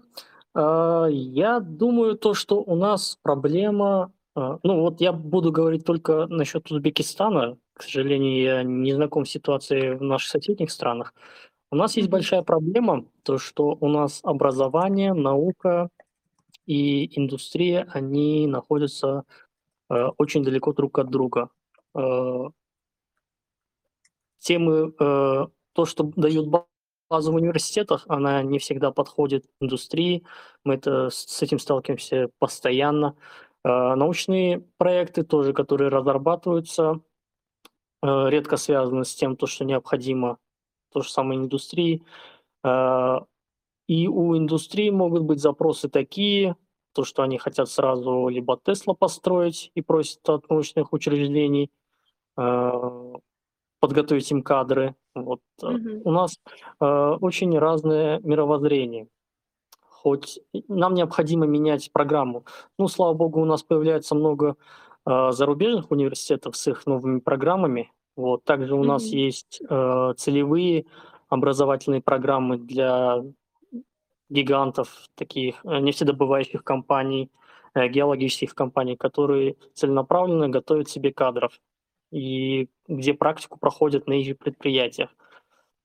Speaker 6: А, я думаю, то, что у нас проблема... Ну, вот я буду говорить только насчет Узбекистана. К сожалению, я не знаком с ситуацией в наших соседних странах. У нас есть большая проблема, то, что у нас образование, наука и индустрия, они находятся э, очень далеко друг от друга. Э, темы, э, то, что дают база в университетах, она не всегда подходит индустрии. Мы это, с этим сталкиваемся постоянно. Э, научные проекты тоже, которые разрабатываются, э, редко связаны с тем, то, что необходимо то же самое индустрии. Э, и у индустрии могут быть запросы такие, то, что они хотят сразу либо Тесла построить и просят от научных учреждений, подготовить им кадры. Вот. Mm-hmm. У нас э, очень разное мировоззрение. Хоть нам необходимо менять программу. Ну, слава богу, у нас появляется много э, зарубежных университетов с их новыми программами. Вот. Также у mm-hmm. нас есть э, целевые образовательные программы для гигантов, таких э, нефтедобывающих компаний, э, геологических компаний, которые целенаправленно готовят себе кадров и где практику проходят на их предприятиях.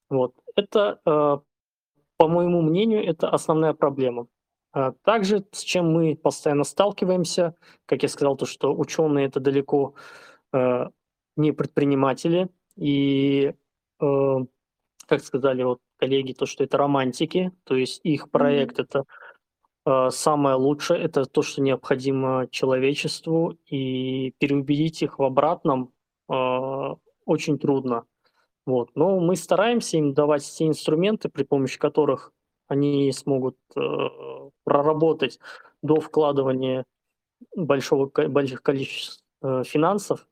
Speaker 6: Вот. Это, э, по моему мнению, это основная проблема. А также, с чем мы постоянно сталкиваемся, как я сказал, то, что ученые это далеко э, не предприниматели, и, э, как сказали вот коллеги, то, что это романтики, то есть их проект mm-hmm. это самое лучшее, это то, что необходимо человечеству, и переубедить их в обратном очень трудно. Вот. Но мы стараемся им давать те инструменты, при помощи которых они смогут э, проработать до вкладывания большого, больших количеств э, финансов,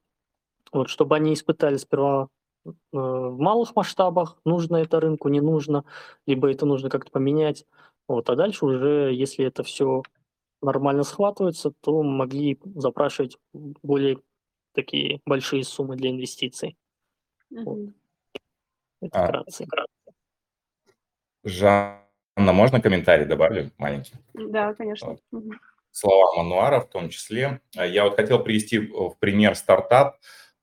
Speaker 6: вот, чтобы они испытали сперва э, в малых масштабах, нужно это рынку, не нужно, либо это нужно как-то поменять. Вот, а дальше уже, если это все нормально схватывается, то могли запрашивать более такие большие суммы для инвестиций. Mm-hmm. Вот.
Speaker 2: Это а, вкратце. Жанна, можно комментарий добавлю маленький?
Speaker 1: Да, конечно.
Speaker 2: Слова Мануара в том числе. Я вот хотел привести в пример стартап,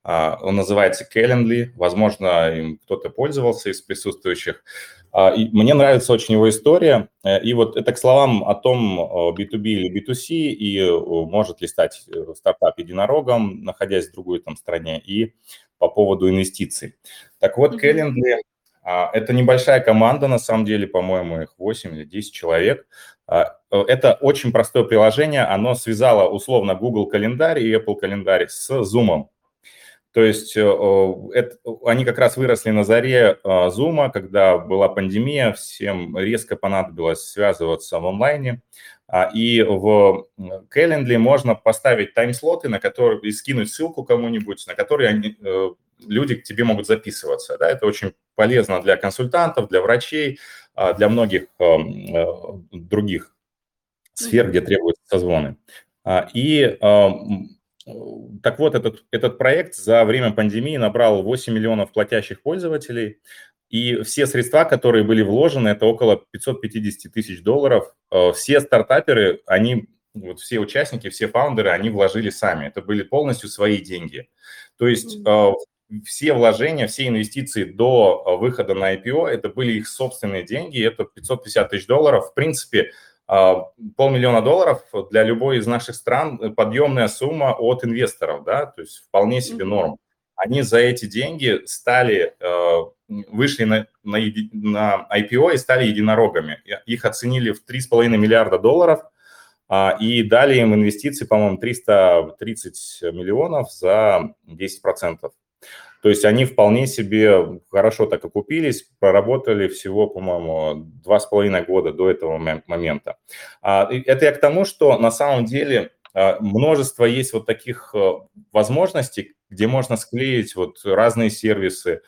Speaker 2: он называется Calendly. Возможно, им кто-то пользовался из присутствующих. А, и мне нравится очень его история. Э, и вот это к словам о том, B2B или B2C, и может ли стать э, стартап единорогом, находясь в другой там стране, и по поводу инвестиций. Так вот, Calendly а, – это небольшая команда, на самом деле, по-моему, их 8 или 10 человек. Это очень простое приложение, оно связало условно Google календарь и Apple календарь с Zoom. То есть э, это, они как раз выросли на заре Zoom, когда была пандемия, всем резко понадобилось связываться в онлайне. А, и в Calendly можно поставить тайм-слоты, на которые, и скинуть ссылку кому-нибудь, на которые они, э, люди к тебе могут записываться. Да? Это очень полезно для консультантов, для врачей, а, для многих э, других сфер, где требуются созвоны. А, и так вот, этот, этот проект за время пандемии набрал 8 миллионов платящих пользователей, и все средства, которые были вложены, это около 550 тысяч долларов. Э, все стартаперы, они, вот все участники, все фаундеры, они вложили сами. Это были полностью свои деньги. То есть э, все вложения, все инвестиции до э, выхода на IPO, это были их собственные деньги, это 550 тысяч долларов. В принципе, полмиллиона долларов для любой из наших стран э, подъемная сумма от инвесторов, да, то есть вполне себе норм. Они за эти деньги стали, э, вышли на, на, на IPO и стали единорогами. Их оценили в 3,5 миллиарда долларов а, и дали им инвестиции, по-моему, 330 миллионов за 10%. То есть они вполне себе хорошо так окупились, проработали всего, по-моему, два с половиной года до этого момента. А, это я к тому, что на самом деле а, множество есть вот таких э, возможностей, где можно склеить вот разные сервисы,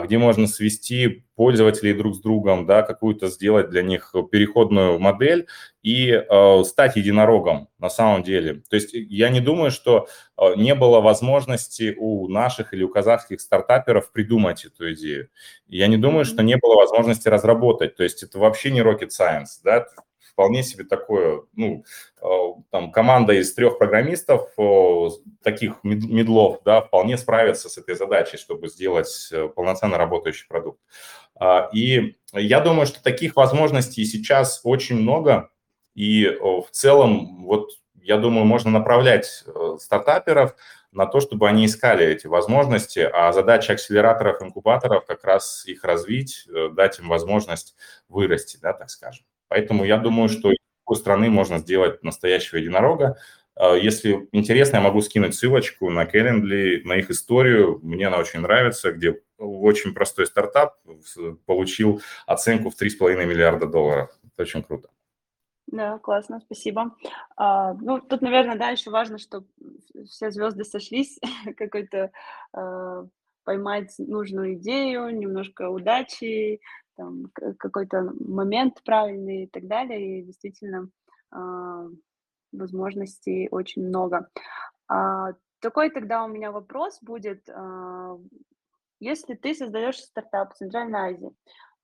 Speaker 2: где можно свести пользователей друг с другом, да, какую-то сделать для них переходную модель и э, стать единорогом на самом деле. То есть я не думаю, что э, не было возможности у наших или у казахских стартаперов придумать эту идею. Я не думаю, что не было возможности разработать. То есть это вообще не rocket science, да, вполне себе такое, ну, э, там, команда из трех программистов, э, таких медлов, да, вполне справится с этой задачей, чтобы сделать э, полноценно работающий продукт. А, и я думаю, что таких возможностей сейчас очень много, и в целом, вот, я думаю, можно направлять стартаперов на то, чтобы они искали эти возможности, а задача акселераторов, инкубаторов как раз их развить, дать им возможность вырасти, да, так скажем. Поэтому я думаю, что из такой страны можно сделать настоящего единорога. А, если интересно, я могу скинуть ссылочку на Calendly, на их историю. Мне она очень нравится, где очень простой стартап получил оценку в 3,5 миллиарда долларов. Это очень круто.
Speaker 1: Да, классно, спасибо. А, ну, тут, наверное, да, еще важно, чтобы все звезды сошлись, какой-то а, поймать нужную идею, немножко удачи, там, какой-то момент правильный и так далее. И действительно э, возможностей очень много. А, такой тогда у меня вопрос будет. Э, если ты создаешь стартап в Центральной Азии,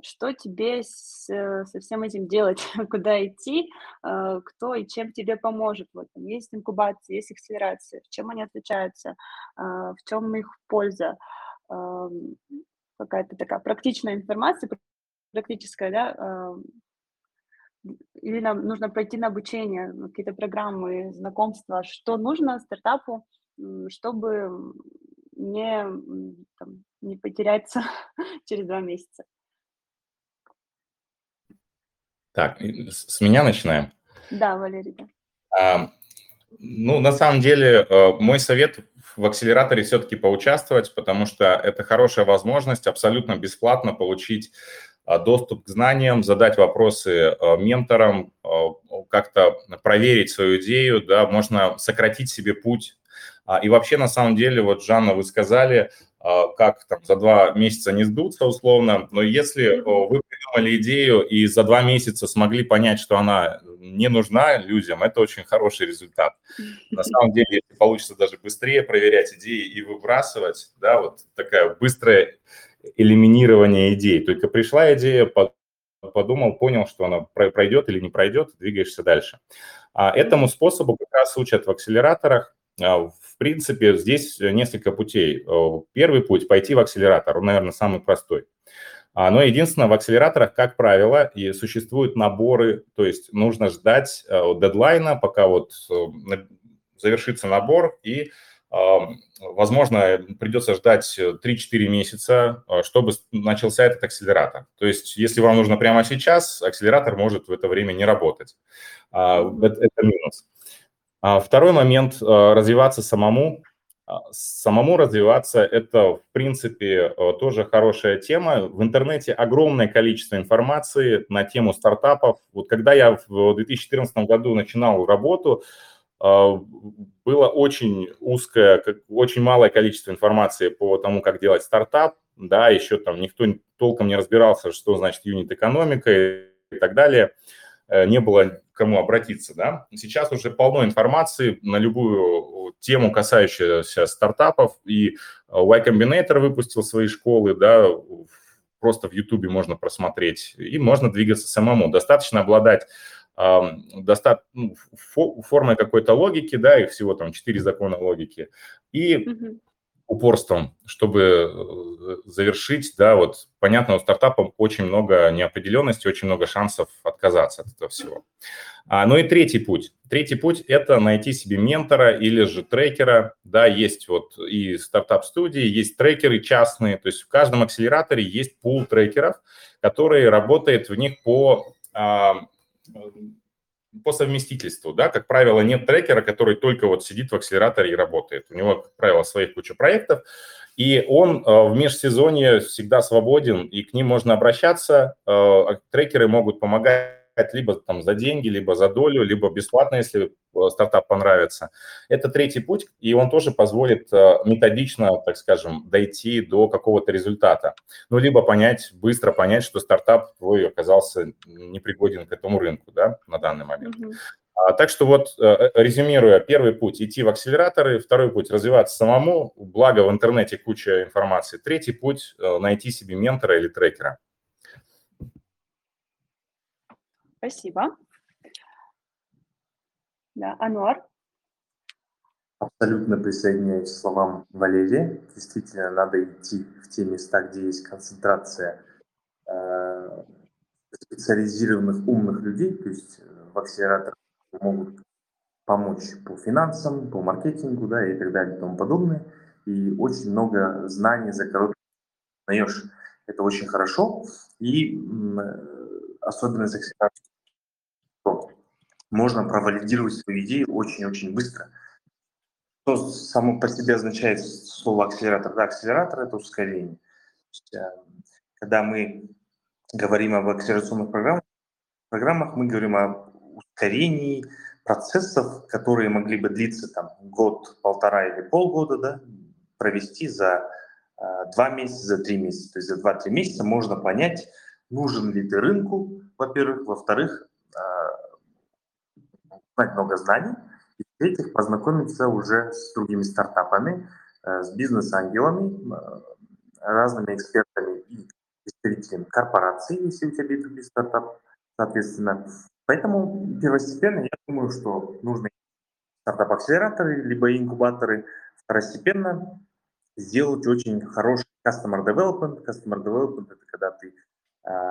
Speaker 1: что тебе с, со всем этим делать, куда идти, э, кто и чем тебе поможет. Вот там есть инкубация, есть акселерация, чем они отличаются, э, в чем их польза, э, какая-то такая практичная информация, практическое, да, или нам нужно пойти на обучение, какие-то программы, знакомства, что нужно стартапу, чтобы не, там, не потеряться через два месяца.
Speaker 2: Так, с меня начинаем?
Speaker 1: Да, Валерий, да.
Speaker 2: А, ну, на самом деле, э, мой совет в акселераторе все-таки поучаствовать, потому что это хорошая возможность абсолютно бесплатно получить а, доступ к знаниям, задать вопросы а, менторам, а, как-то проверить свою идею, да, можно сократить себе путь. И вообще, на самом деле, вот, Жанна, вы сказали, как там за два месяца не сдуться условно, но если вы придумали идею и за два месяца смогли понять, что она не нужна людям, это очень хороший результат. На самом деле, если получится даже быстрее проверять идеи и выбрасывать, да, вот такая быстрая элиминирования идей. Только пришла идея, подумал, понял, что она пройдет или не пройдет, двигаешься дальше. А этому способу как раз учат в акселераторах. А, в принципе, здесь несколько путей. Первый путь – пойти в акселератор, он, наверное, самый простой. А, но единственное, в акселераторах, как правило, и существуют наборы, то есть нужно ждать э, дедлайна, пока вот э, завершится набор, и возможно, придется ждать 3-4 месяца, а, чтобы начался этот акселератор. То есть, если вам нужно прямо сейчас, акселератор может в это время не работать. А, это, минус. А второй момент – развиваться самому. Самому развиваться – это, в принципе, тоже хорошая тема. В интернете огромное количество информации на тему стартапов. Вот когда я в 2014 году начинал работу, было очень узкое, очень малое количество информации по тому, как делать стартап, да, еще там никто толком не разбирался, что значит юнит-экономика и так далее, э, не было кому обратиться, да. Сейчас уже полно информации на любую тему, касающуюся стартапов, и Y Combinator выпустил свои школы, да, просто в Ютубе можно просмотреть, и можно двигаться самому. Достаточно обладать доста... ну, формой какой-то логики, да, их всего там четыре закона логики, и mm-hmm. упорством, чтобы э, завершить, да, вот понятно, у стартапа очень много неопределенности, очень много шансов отказаться от этого всего. А, ну и третий путь. Третий путь – это найти себе ментора или же трекера. Да, есть вот и стартап-студии, есть трекеры частные, то есть в каждом акселераторе есть пул трекеров, который работает в них по по совместительству, да, как правило, нет трекера, который только вот сидит в акселераторе и работает. У него, как правило, своих куча проектов, и он э, в межсезонье всегда свободен, и к ним можно обращаться. Э, трекеры могут помогать либо там за деньги, либо за долю, либо бесплатно, если э, стартап понравится. Это третий путь, и он тоже позволит э, методично, так скажем, дойти до какого-то результата. Ну, либо понять, быстро понять, что стартап твой оказался непригоден к этому рынку, да, на данный момент. Mm-hmm. А, так что вот, э, резюмируя, первый путь – идти в акселераторы, второй путь – развиваться самому, благо в интернете куча информации, третий путь – найти себе ментора или трекера.
Speaker 1: Спасибо. Да, Ануар?
Speaker 5: Абсолютно присоединяюсь к словам Валерия. Действительно, надо идти в те места, где есть концентрация э, специализированных умных людей, то есть э, в акселераторах могут помочь по финансам, по маркетингу, да, и так далее и тому подобное. И очень много знаний за короткий узнаешь. Это очень хорошо. И э, особенность акселератора можно провалидировать свою идею очень-очень быстро. Что само по себе означает слово акселератор? Да, акселератор – это ускорение. Э, когда мы говорим об акселерационных программах, программах, мы говорим о ускорении процессов, которые могли бы длиться там год, полтора или полгода, да, провести за э, два месяца, за три месяца. То есть за два-три месяца можно понять, нужен ли ты рынку, во-первых, во-вторых, узнать много знаний, и в-третьих, познакомиться уже с другими стартапами, э, с бизнес-ангелами, э, разными экспертами и представителями корпораций, если у тебя B2B стартап, соответственно. Поэтому первостепенно я думаю, что нужны стартап-акселераторы, либо инкубаторы. Второстепенно сделать очень хороший customer development. Customer development – это когда ты э,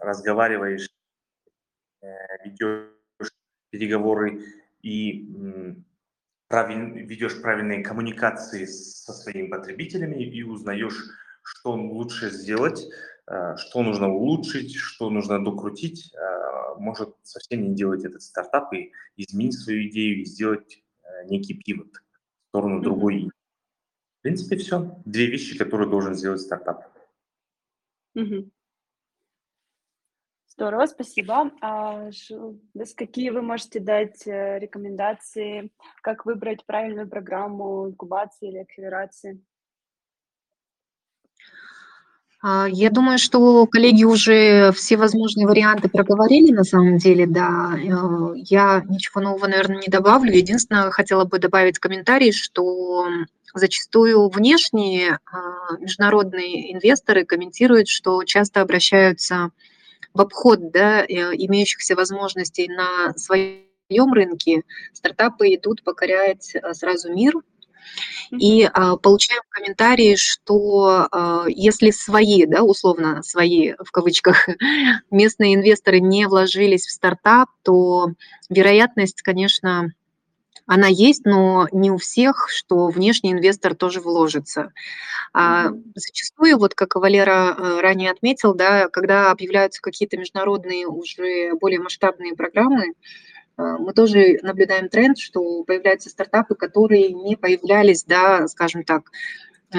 Speaker 5: разговариваешь, э, ведешь переговоры и правиль, ведешь правильные коммуникации со своими потребителями и узнаешь, что лучше сделать, э, что нужно улучшить, что нужно докрутить, э, может совсем не делать этот стартап и изменить свою идею и сделать э, некий пивот в сторону mm-hmm. другой принципе, все. Две вещи, которые должен сделать стартап.
Speaker 1: Угу. Здорово, спасибо. А, какие вы можете дать э, рекомендации, как выбрать правильную программу инкубации или акселерации?
Speaker 4: А, я думаю, что коллеги уже все возможные варианты проговорили на самом деле, да. Э, я ничего нового, наверное, не добавлю. Единственное, хотела бы добавить комментарий, что зачастую внешние а, международные инвесторы комментируют, что часто обращаются в обход да, э, имеющихся возможностей на своем рынке. Стартапы идут покорять э, сразу мир, и а, получаем комментарии, что а, если свои, да, условно свои в кавычках, местные инвесторы не вложились в стартап, то вероятность, конечно, она есть, но не у всех, что внешний инвестор тоже вложится. А зачастую, вот как Валера э, ранее отметил, да, когда объявляются какие-то международные уже более масштабные программы, а, мы тоже наблюдаем тренд, что появляются стартапы, которые не появлялись, да, скажем так, э,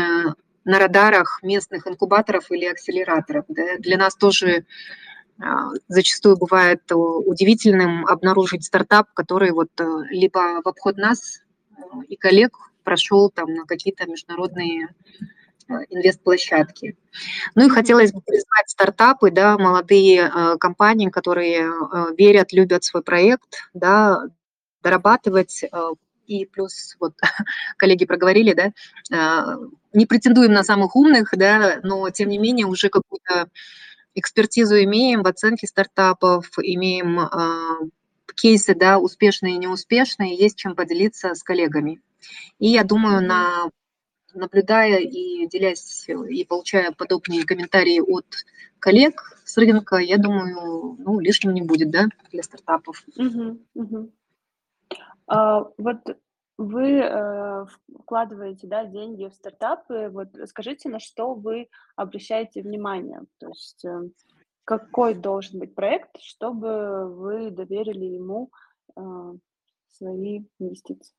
Speaker 4: на радарах местных инкубаторов или акселераторов. Да. Для нас тоже зачастую бывает удивительным обнаружить стартап, который вот э, либо в обход нас э, и коллег прошел там на какие-то международные Э, инвестплощадки. Ну и хотелось бы призвать стартапы, да, молодые э, компании, которые э, верят, любят свой проект, да, дорабатывать э, и плюс, вот коллеги проговорили, да, э, не претендуем на самых умных, да, но тем не менее уже какую-то экспертизу имеем в оценке стартапов, имеем э, кейсы, да, успешные и неуспешные, есть чем поделиться с коллегами. И я думаю, на наблюдая и делясь, и получая подобные комментарии от коллег с рынка, я думаю, ну, лишним не будет, да, для стартапов.
Speaker 1: Угу, угу. А, вот вы э, вкладываете, да, деньги в стартапы, вот скажите, на что вы обращаете внимание, то есть э, какой должен быть проект, чтобы вы доверили ему э, свои инвестиции?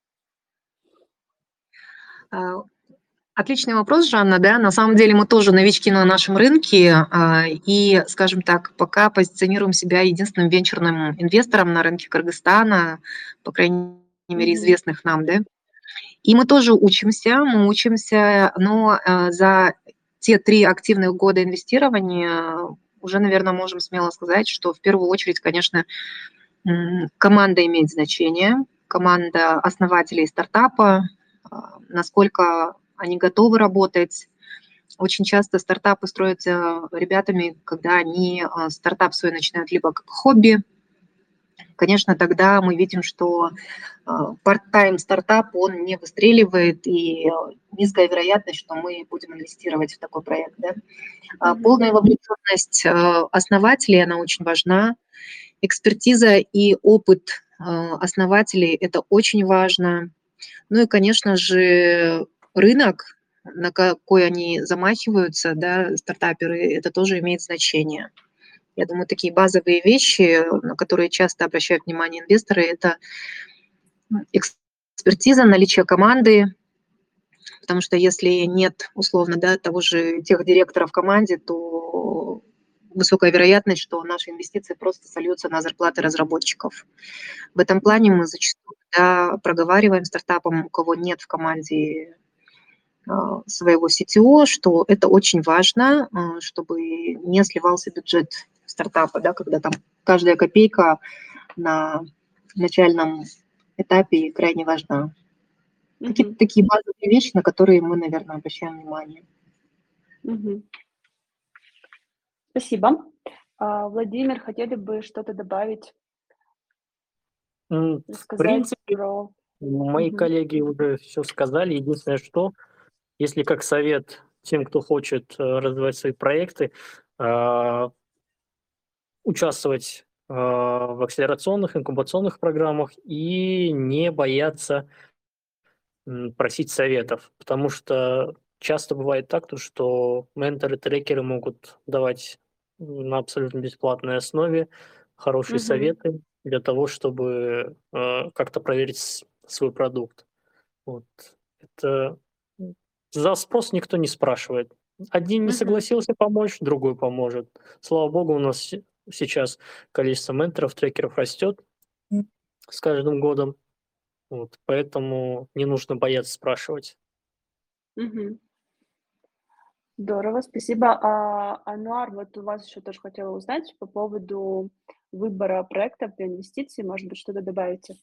Speaker 4: А, Отличный вопрос, Жанна, да. На самом деле мы тоже новички на нашем рынке а, и, скажем так, пока позиционируем себя единственным венчурным инвестором на рынке Кыргызстана, по крайней мере, известных нам, да. И мы тоже учимся, мы учимся, но а, за те три активных года инвестирования уже, наверное, можем смело сказать, что в первую очередь, конечно, команда имеет значение, команда основателей стартапа, а, насколько они готовы работать. Очень часто стартапы строятся ребятами, когда они стартап свой начинают либо как хобби, конечно, тогда мы видим, что а, part-time стартап, он не выстреливает, и низкая вероятность, что мы будем инвестировать в такой проект. Да? Mm-hmm. Полная вовлеченность основателей, она очень важна. Экспертиза и опыт основателей – это очень важно. Ну и, конечно же, рынок, на какой они замахиваются, да, стартаперы, это тоже имеет значение. Я думаю, такие базовые вещи, на которые часто обращают внимание инвесторы, это экспертиза, наличие команды, потому что если нет, условно, да, того же тех директора в команде, то высокая вероятность, что наши инвестиции просто сольются на зарплаты разработчиков. В этом плане мы зачастую да, проговариваем стартапам, у кого нет в команде а, своего CTO, что это очень важно, а, чтобы не сливался бюджет стартапа, да, когда там каждая копейка на начальном этапе крайне важна. Mm-hmm. Какие-то такие базовые вещи, на которые мы, наверное, обращаем внимание.
Speaker 1: Mm-hmm. Спасибо. А, Владимир, хотели бы что-то добавить?
Speaker 6: В принципе, про... мои mm-hmm. коллеги уже все сказали. Единственное, что если как совет тем, кто хочет э, развивать свои проекты, а, участвовать а, в акселерационных, инкубационных программах и не бояться просить советов, потому что часто бывает так, что менторы-трекеры могут давать на абсолютно бесплатной основе хорошие угу. советы для того, чтобы э, как-то проверить свой продукт. Вот. Это за спрос никто не спрашивает. Один не согласился помочь, другой поможет. Слава богу, у нас сейчас количество менторов, трекеров растет с каждым годом. Вот, поэтому не нужно бояться спрашивать.
Speaker 1: Угу. Здорово, спасибо. А, Ануар, вот у вас еще тоже хотела узнать по поводу выбора проектов для инвестиций. Может быть, что-то добавите?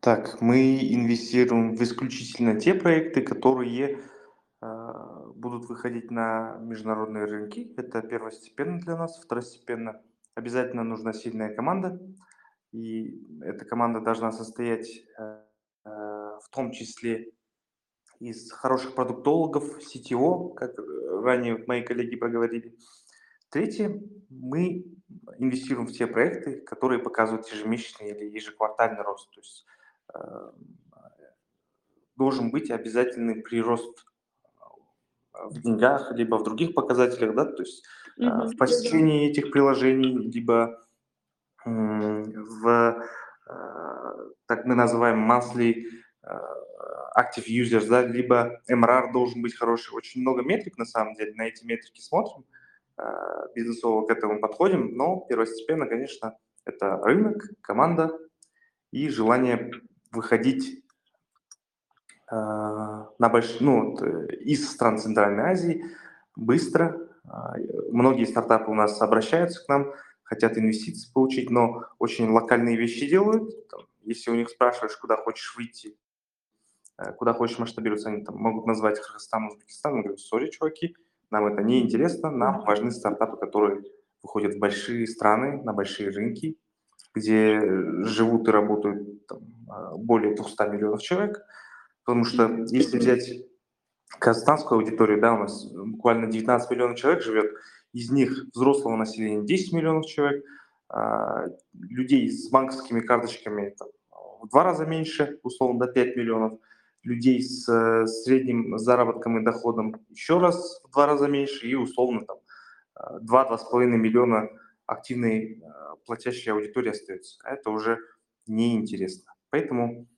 Speaker 5: Так, мы инвестируем в исключительно те проекты, которые э, будут выходить на международные рынки. Это первостепенно для нас. Второстепенно обязательно нужна сильная команда. И эта команда должна состоять э, э в том числе из хороших продуктологов, CTO, как ранее мои коллеги проговорили. Третье, мы инвестируем в те проекты, которые показывают ежемесячный или ежеквартальный рост. То есть э, должен быть обязательный прирост в деньгах, либо в других показателях, да, то есть mm-hmm. в посещении этих приложений, либо в, э, так мы называем monthly active users, да, либо MRR должен быть хороший. Очень много метрик, на самом деле, на эти метрики смотрим, э, бизнесово к этому подходим, но первостепенно, конечно, это рынок, команда и желание выходить э, на больш... ну, э, из стран Центральной Азии быстро. Многие стартапы у нас обращаются к нам, хотят инвестиции получить, но очень локальные вещи делают. Если у них спрашиваешь, куда хочешь выйти, Э, куда хочешь масштабироваться, они там могут назвать Кыргызстан, Узбекистан, я говорю, сори, чуваки, нам это не интересно, нам важны стартапы, которые выходят в большие страны, на большие рынки, где живут и работают там, э, более 200 миллионов человек, потому что если взять казахстанскую аудиторию, да, у нас буквально 19 миллионов человек живет, из них взрослого населения 10 миллионов человек, а, людей с банковскими карточками там, в два раза меньше, условно, до 5 миллионов – людей с э, средним заработком и доходом еще раз в два раза меньше и условно там 2-2,5 э, миллиона активной э, платящей аудитории остается. А это уже неинтересно. Поэтому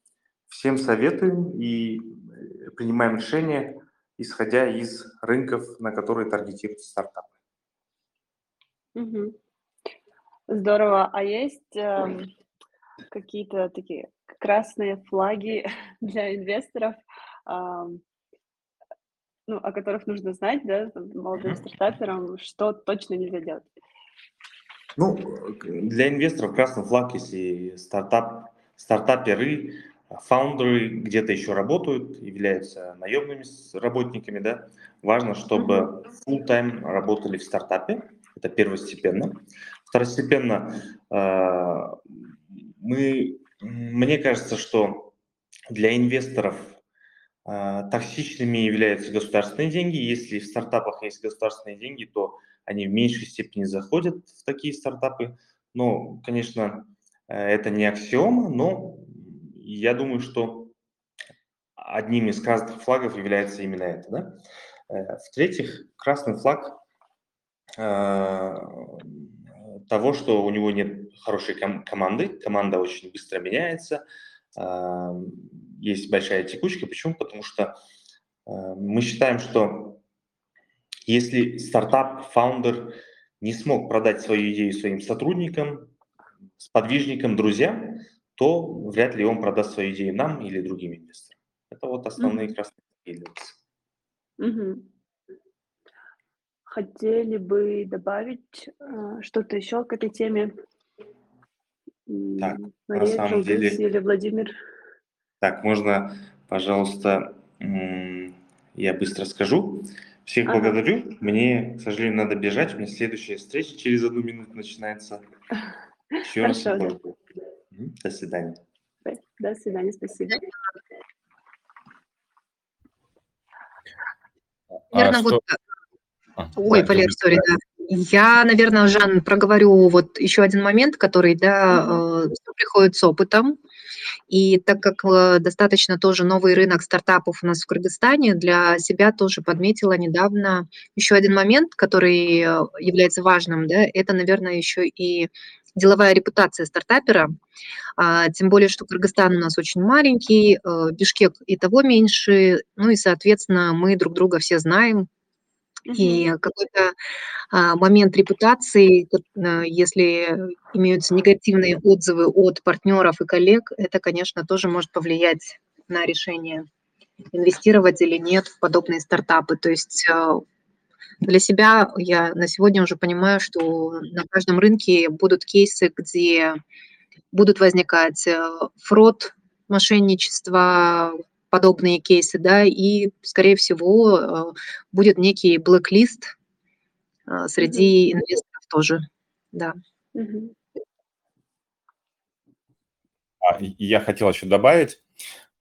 Speaker 5: всем советуем и принимаем решения, исходя из рынков, на которые таргетируются стартапы.
Speaker 1: Угу. Здорово. А есть э, какие-то такие красные флаги для инвесторов, ну, о которых нужно знать, да, молодым стартаперам, что точно нельзя делать?
Speaker 5: Ну, для инвесторов красный флаг, если стартап, стартаперы, фаундеры где-то еще работают, являются наемными работниками, да, важно, чтобы full-time работали в стартапе, это первостепенно. Второстепенно э, мы мне кажется, что для инвесторов э, токсичными являются государственные деньги. Если в стартапах есть государственные деньги, то они в меньшей степени заходят в такие стартапы. Но, конечно, э, это не аксиома, но я думаю, что одним из красных флагов является именно это. Да? Э, в-третьих, красный флаг э, того, что у него нет хорошей ком- команды, команда очень быстро меняется, э, есть большая текучка. Почему? Потому что мы считаем, что если стартап, фаундер не смог продать свою идею своим сотрудникам, сподвижникам, друзьям, то вряд ли он продаст свою идею нам или другим инвесторам. Это вот основные mm-hmm. красные
Speaker 1: mm-hmm хотели бы добавить э, что-то еще к этой теме?
Speaker 5: Так, Мария, на самом деле...
Speaker 1: или Владимир?
Speaker 5: Так, можно, пожалуйста, я быстро скажу. Всех ага. благодарю. Мне, к сожалению, надо бежать. У меня следующая встреча через одну минуту начинается.
Speaker 1: Еще раз.
Speaker 5: До свидания.
Speaker 1: До свидания, спасибо.
Speaker 4: Наверное, а вот а, Ой, да, Валер, сори, да. Я, наверное, Жан, проговорю вот еще один момент, который, да, э, приходит с опытом. И так как э, достаточно тоже новый рынок стартапов у нас в Кыргызстане, для себя тоже подметила недавно еще один момент, который э, является важным, да, это, наверное, еще и деловая репутация стартапера, а, тем более, что Кыргызстан у нас очень маленький, э, Бишкек и того меньше, ну и, соответственно, мы друг друга все знаем, и какой-то а, момент репутации, а, если имеются негативные отзывы от партнеров и коллег, это, конечно, тоже может повлиять на решение, инвестировать или нет в подобные стартапы. То есть а, для себя я на сегодня уже понимаю, что на каждом рынке будут кейсы, где будут возникать э, фрод, мошенничество, подобные кейсы, да, и, скорее всего, э, будет некий блэк-лист э, среди mm-hmm. инвесторов тоже, да. Mm-hmm.
Speaker 2: Я хотел еще добавить,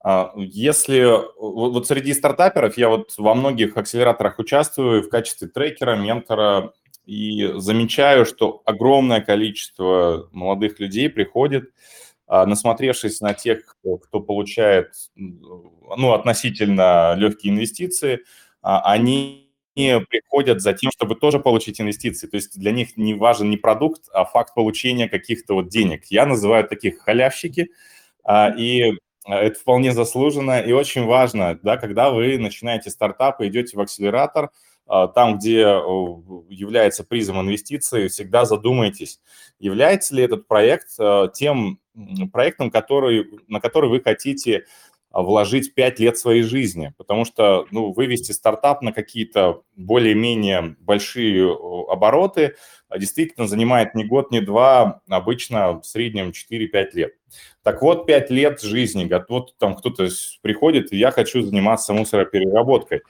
Speaker 2: а, если вот среди стартаперов я вот во многих акселераторах участвую в качестве трекера, ментора и замечаю, что огромное количество молодых людей приходит, насмотревшись на тех, кто получает ну, относительно легкие инвестиции, а, они приходят за тем, чтобы тоже получить инвестиции. То есть для них не важен не продукт, а факт получения каких-то вот денег. Я называю таких халявщики, и это вполне заслуженно и очень важно, да, когда вы начинаете стартап и идете в акселератор, там, где является призом инвестиций, всегда задумайтесь, является ли этот проект тем проектом, который, на который вы хотите а, вложить 5 лет своей жизни, потому что ну, вывести стартап на какие-то более-менее большие обороты а, действительно занимает не год, не два, обычно в среднем 4-5 лет. Так вот, 5 лет жизни, вот там кто-то приходит, и я хочу заниматься мусоропереработкой.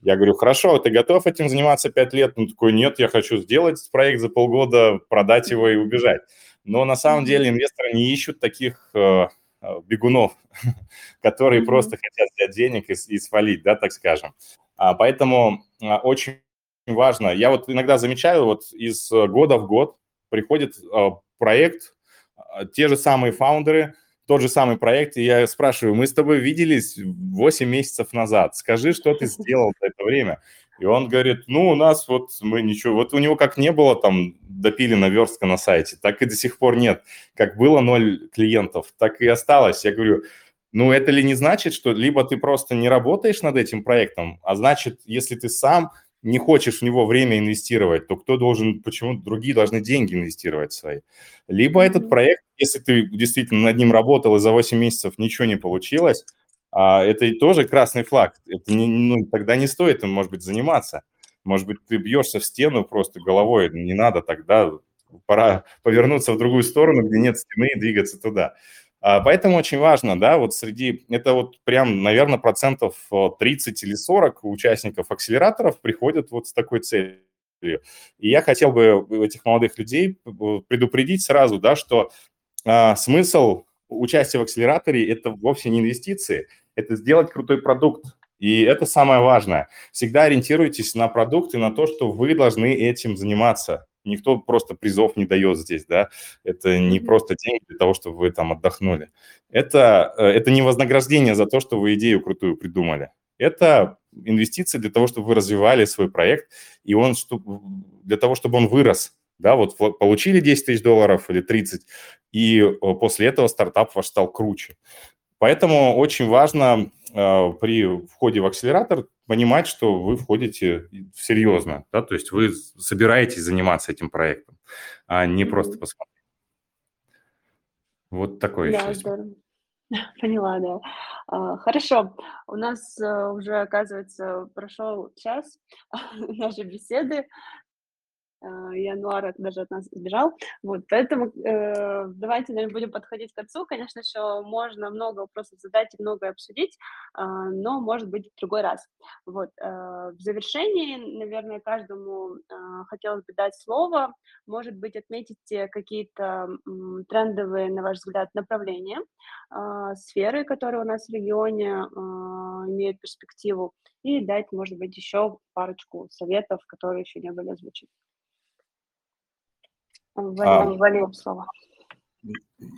Speaker 2: Я говорю, хорошо, ты готов этим заниматься 5 лет? Он такой, нет, я хочу сделать проект за полгода, продать его и убежать. Но на самом деле инвесторы не ищут таких э, э, бегунов, которые mm-hmm. просто хотят взять денег и, и свалить, да, так скажем. А, поэтому а, очень важно. Я вот иногда замечаю, вот из года в год приходит а, проект, а, те же самые фаундеры, тот же самый проект, и я спрашиваю, мы с тобой виделись 8 месяцев назад, скажи, что ты сделал за это время. И он говорит, ну, у нас вот мы ничего, вот у него как не было там допилена верстка на сайте, так и до сих пор нет. Как было ноль клиентов, так и осталось. Я говорю, ну, это ли не значит, что либо ты просто не работаешь над этим проектом, а значит, если ты сам не хочешь в него время инвестировать, то кто должен, почему другие должны деньги инвестировать свои? Либо этот проект, если ты действительно над ним работал и за 8 месяцев ничего не получилось, а это тоже красный флаг. Это не, ну, тогда не стоит им, может быть, заниматься. Может быть, ты бьешься в стену просто головой, не надо тогда, пора повернуться в другую сторону, где нет стены, и двигаться туда. А, поэтому очень важно, да, вот среди, это вот прям, наверное, процентов 30 или 40 участников акселераторов приходят вот с такой целью. И я хотел бы этих молодых людей предупредить сразу, да, что а, смысл участие в акселераторе – это вовсе не инвестиции, это сделать крутой продукт. И это самое важное. Всегда ориентируйтесь на продукт и на то, что вы должны этим заниматься. Никто просто призов не дает здесь, да. Это не просто деньги для того, чтобы вы там отдохнули. Это, э, это не вознаграждение за то, что вы идею крутую придумали. Это инвестиции для того, чтобы вы развивали свой проект, и он для того, чтобы он вырос, да, вот получили 10 тысяч долларов или 30, и э, после этого стартап ваш стал круче. Поэтому очень важно э, при входе в акселератор понимать, что вы входите серьезно, да, то есть вы собираетесь заниматься этим проектом, а не просто посмотреть. Вот такое
Speaker 1: да, здорово. Поняла, да. А, хорошо, у нас э, уже, оказывается, прошел час нашей беседы. А, январь даже от нас сбежал. Вот, поэтому э, давайте, наверное, будем подходить к концу. Конечно, еще можно много вопросов задать и многое обсудить, э, но, может быть, в другой раз. Вот, э, в завершении, наверное, каждому э, хотелось бы дать слово. Может быть, отметите какие-то э, трендовые, на ваш взгляд, направления, э, сферы, которые у нас в регионе э, имеют перспективу, и дать, может быть, еще парочку советов, которые еще не были озвучены.
Speaker 2: Валерий, а, слово.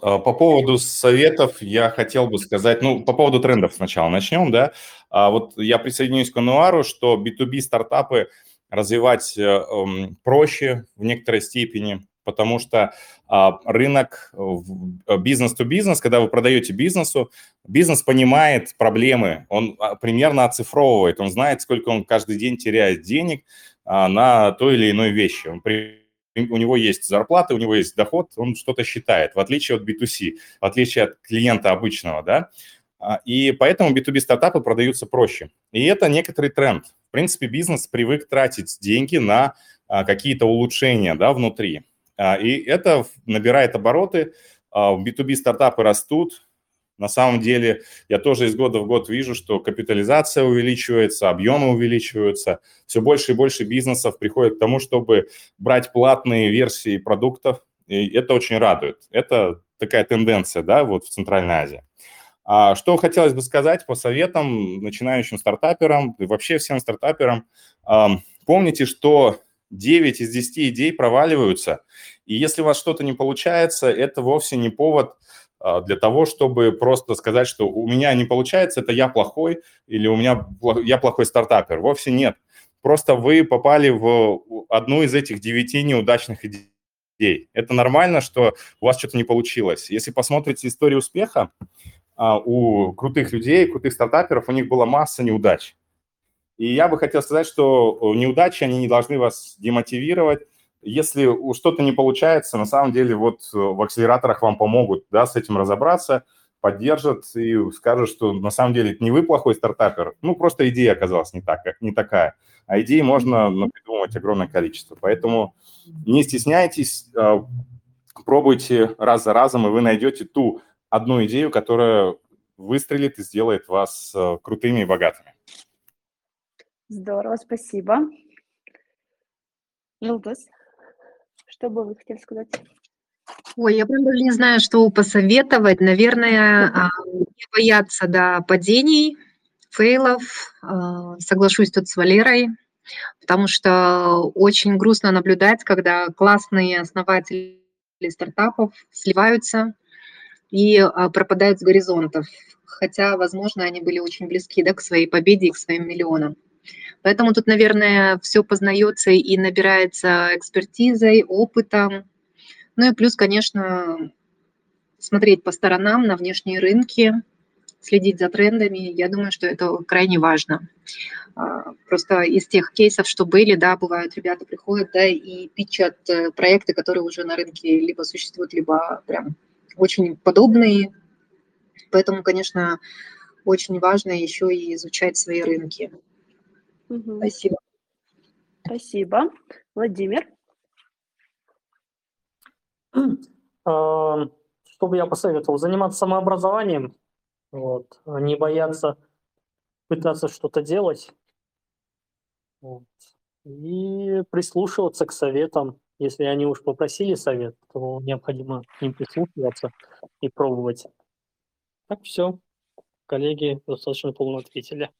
Speaker 2: А, по поводу советов я хотел бы сказать, ну, по поводу трендов сначала начнем, да. А вот я присоединюсь к Ануару, что B2B стартапы развивать э, эм, проще в некоторой степени, потому что а, рынок э, бизнес-то-бизнес, когда вы продаете бизнесу, бизнес понимает проблемы, он примерно оцифровывает, он знает, сколько он каждый день теряет денег на той или иной вещи. Он у него есть зарплата, у него есть доход, он что-то считает, в отличие от B2C, в отличие от клиента обычного, да. А, и поэтому B2B стартапы продаются проще. И это некоторый тренд. В принципе, бизнес привык тратить деньги на а, какие-то улучшения да, внутри. А, и это набирает обороты, B2B стартапы растут, на самом деле я тоже из года в год вижу, что капитализация увеличивается, объемы увеличиваются, все больше и больше бизнесов приходит к тому, чтобы брать платные версии продуктов, и это очень радует. Это такая тенденция, да, вот в Центральной Азии. А что хотелось бы сказать по советам начинающим стартаперам и вообще всем стартаперам. Помните, что 9 из 10 идей проваливаются, и если у вас что-то не получается, это вовсе не повод для того, чтобы просто сказать, что у меня не получается, это я плохой или у меня я плохой стартапер. Вовсе нет. Просто вы попали в одну из этих девяти неудачных идей. Это нормально, что у вас что-то не получилось. Если посмотрите историю успеха, а, у крутых людей, крутых стартаперов, у них была масса неудач. И я бы хотел сказать, что неудачи, они не должны вас демотивировать, если что-то не получается, на самом деле вот э, в акселераторах вам помогут да, с этим разобраться, поддержат и скажут, что на самом деле не вы плохой стартапер, ну просто идея оказалась не, так, не такая. А идей можно придумывать огромное количество. Поэтому не стесняйтесь, а, пробуйте раз за разом, и вы найдете ту одну идею, которая выстрелит и сделает вас э, крутыми и богатыми.
Speaker 1: Здорово, спасибо. Жилдус. Что бы вы хотели сказать?
Speaker 4: Ой, я прям даже не знаю, что посоветовать. Наверное, а, не бояться да, падений, фейлов. А, соглашусь тут с Валерой, потому что очень грустно наблюдать, когда классные основатели стартапов сливаются и а, пропадают с горизонтов. Хотя, возможно, они были очень близки да, к своей победе и к своим миллионам. Поэтому тут, наверное, все познается и набирается экспертизой, опытом. Ну и плюс, конечно, смотреть по сторонам на внешние рынки, следить за трендами. Я думаю, что это крайне важно. А, просто из тех кейсов, что были, да, бывают, ребята приходят, да, и пичат э, проекты, которые уже на рынке либо существуют, либо прям очень подобные. Поэтому, конечно, очень важно еще и изучать свои рынки.
Speaker 1: Угу. Спасибо. Спасибо. Владимир?
Speaker 6: А, что бы я посоветовал? Заниматься самообразованием, вот, а не бояться пытаться что-то делать. Вот. И прислушиваться к советам. Если они уж попросили совет, то необходимо к ним прислушиваться и пробовать. Так все. Коллеги достаточно полно ответили.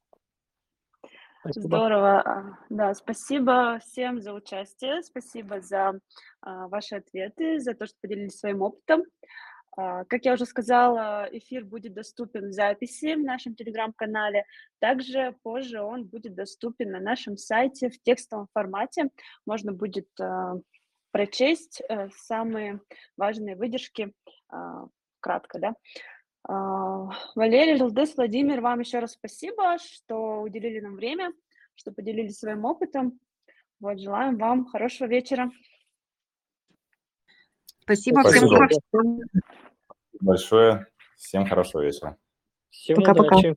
Speaker 1: Спасибо. Здорово. А, да, спасибо всем за участие, спасибо за а, ваши ответы, за то, что поделились своим опытом. А, как я уже сказала, эфир будет доступен в записи в нашем телеграм-канале. Также позже он будет доступен на нашем сайте в текстовом формате. Можно будет а, прочесть а, самые важные выдержки а, кратко, да. А, Валерий, Жылдыс, Владимир, вам еще раз спасибо, что уделили нам время, что поделились своим опытом. Вот, желаем вам хорошего вечера.
Speaker 4: Спасибо, спасибо. всем.
Speaker 2: Большое. Всем хорошего вечера.
Speaker 6: Пока-пока.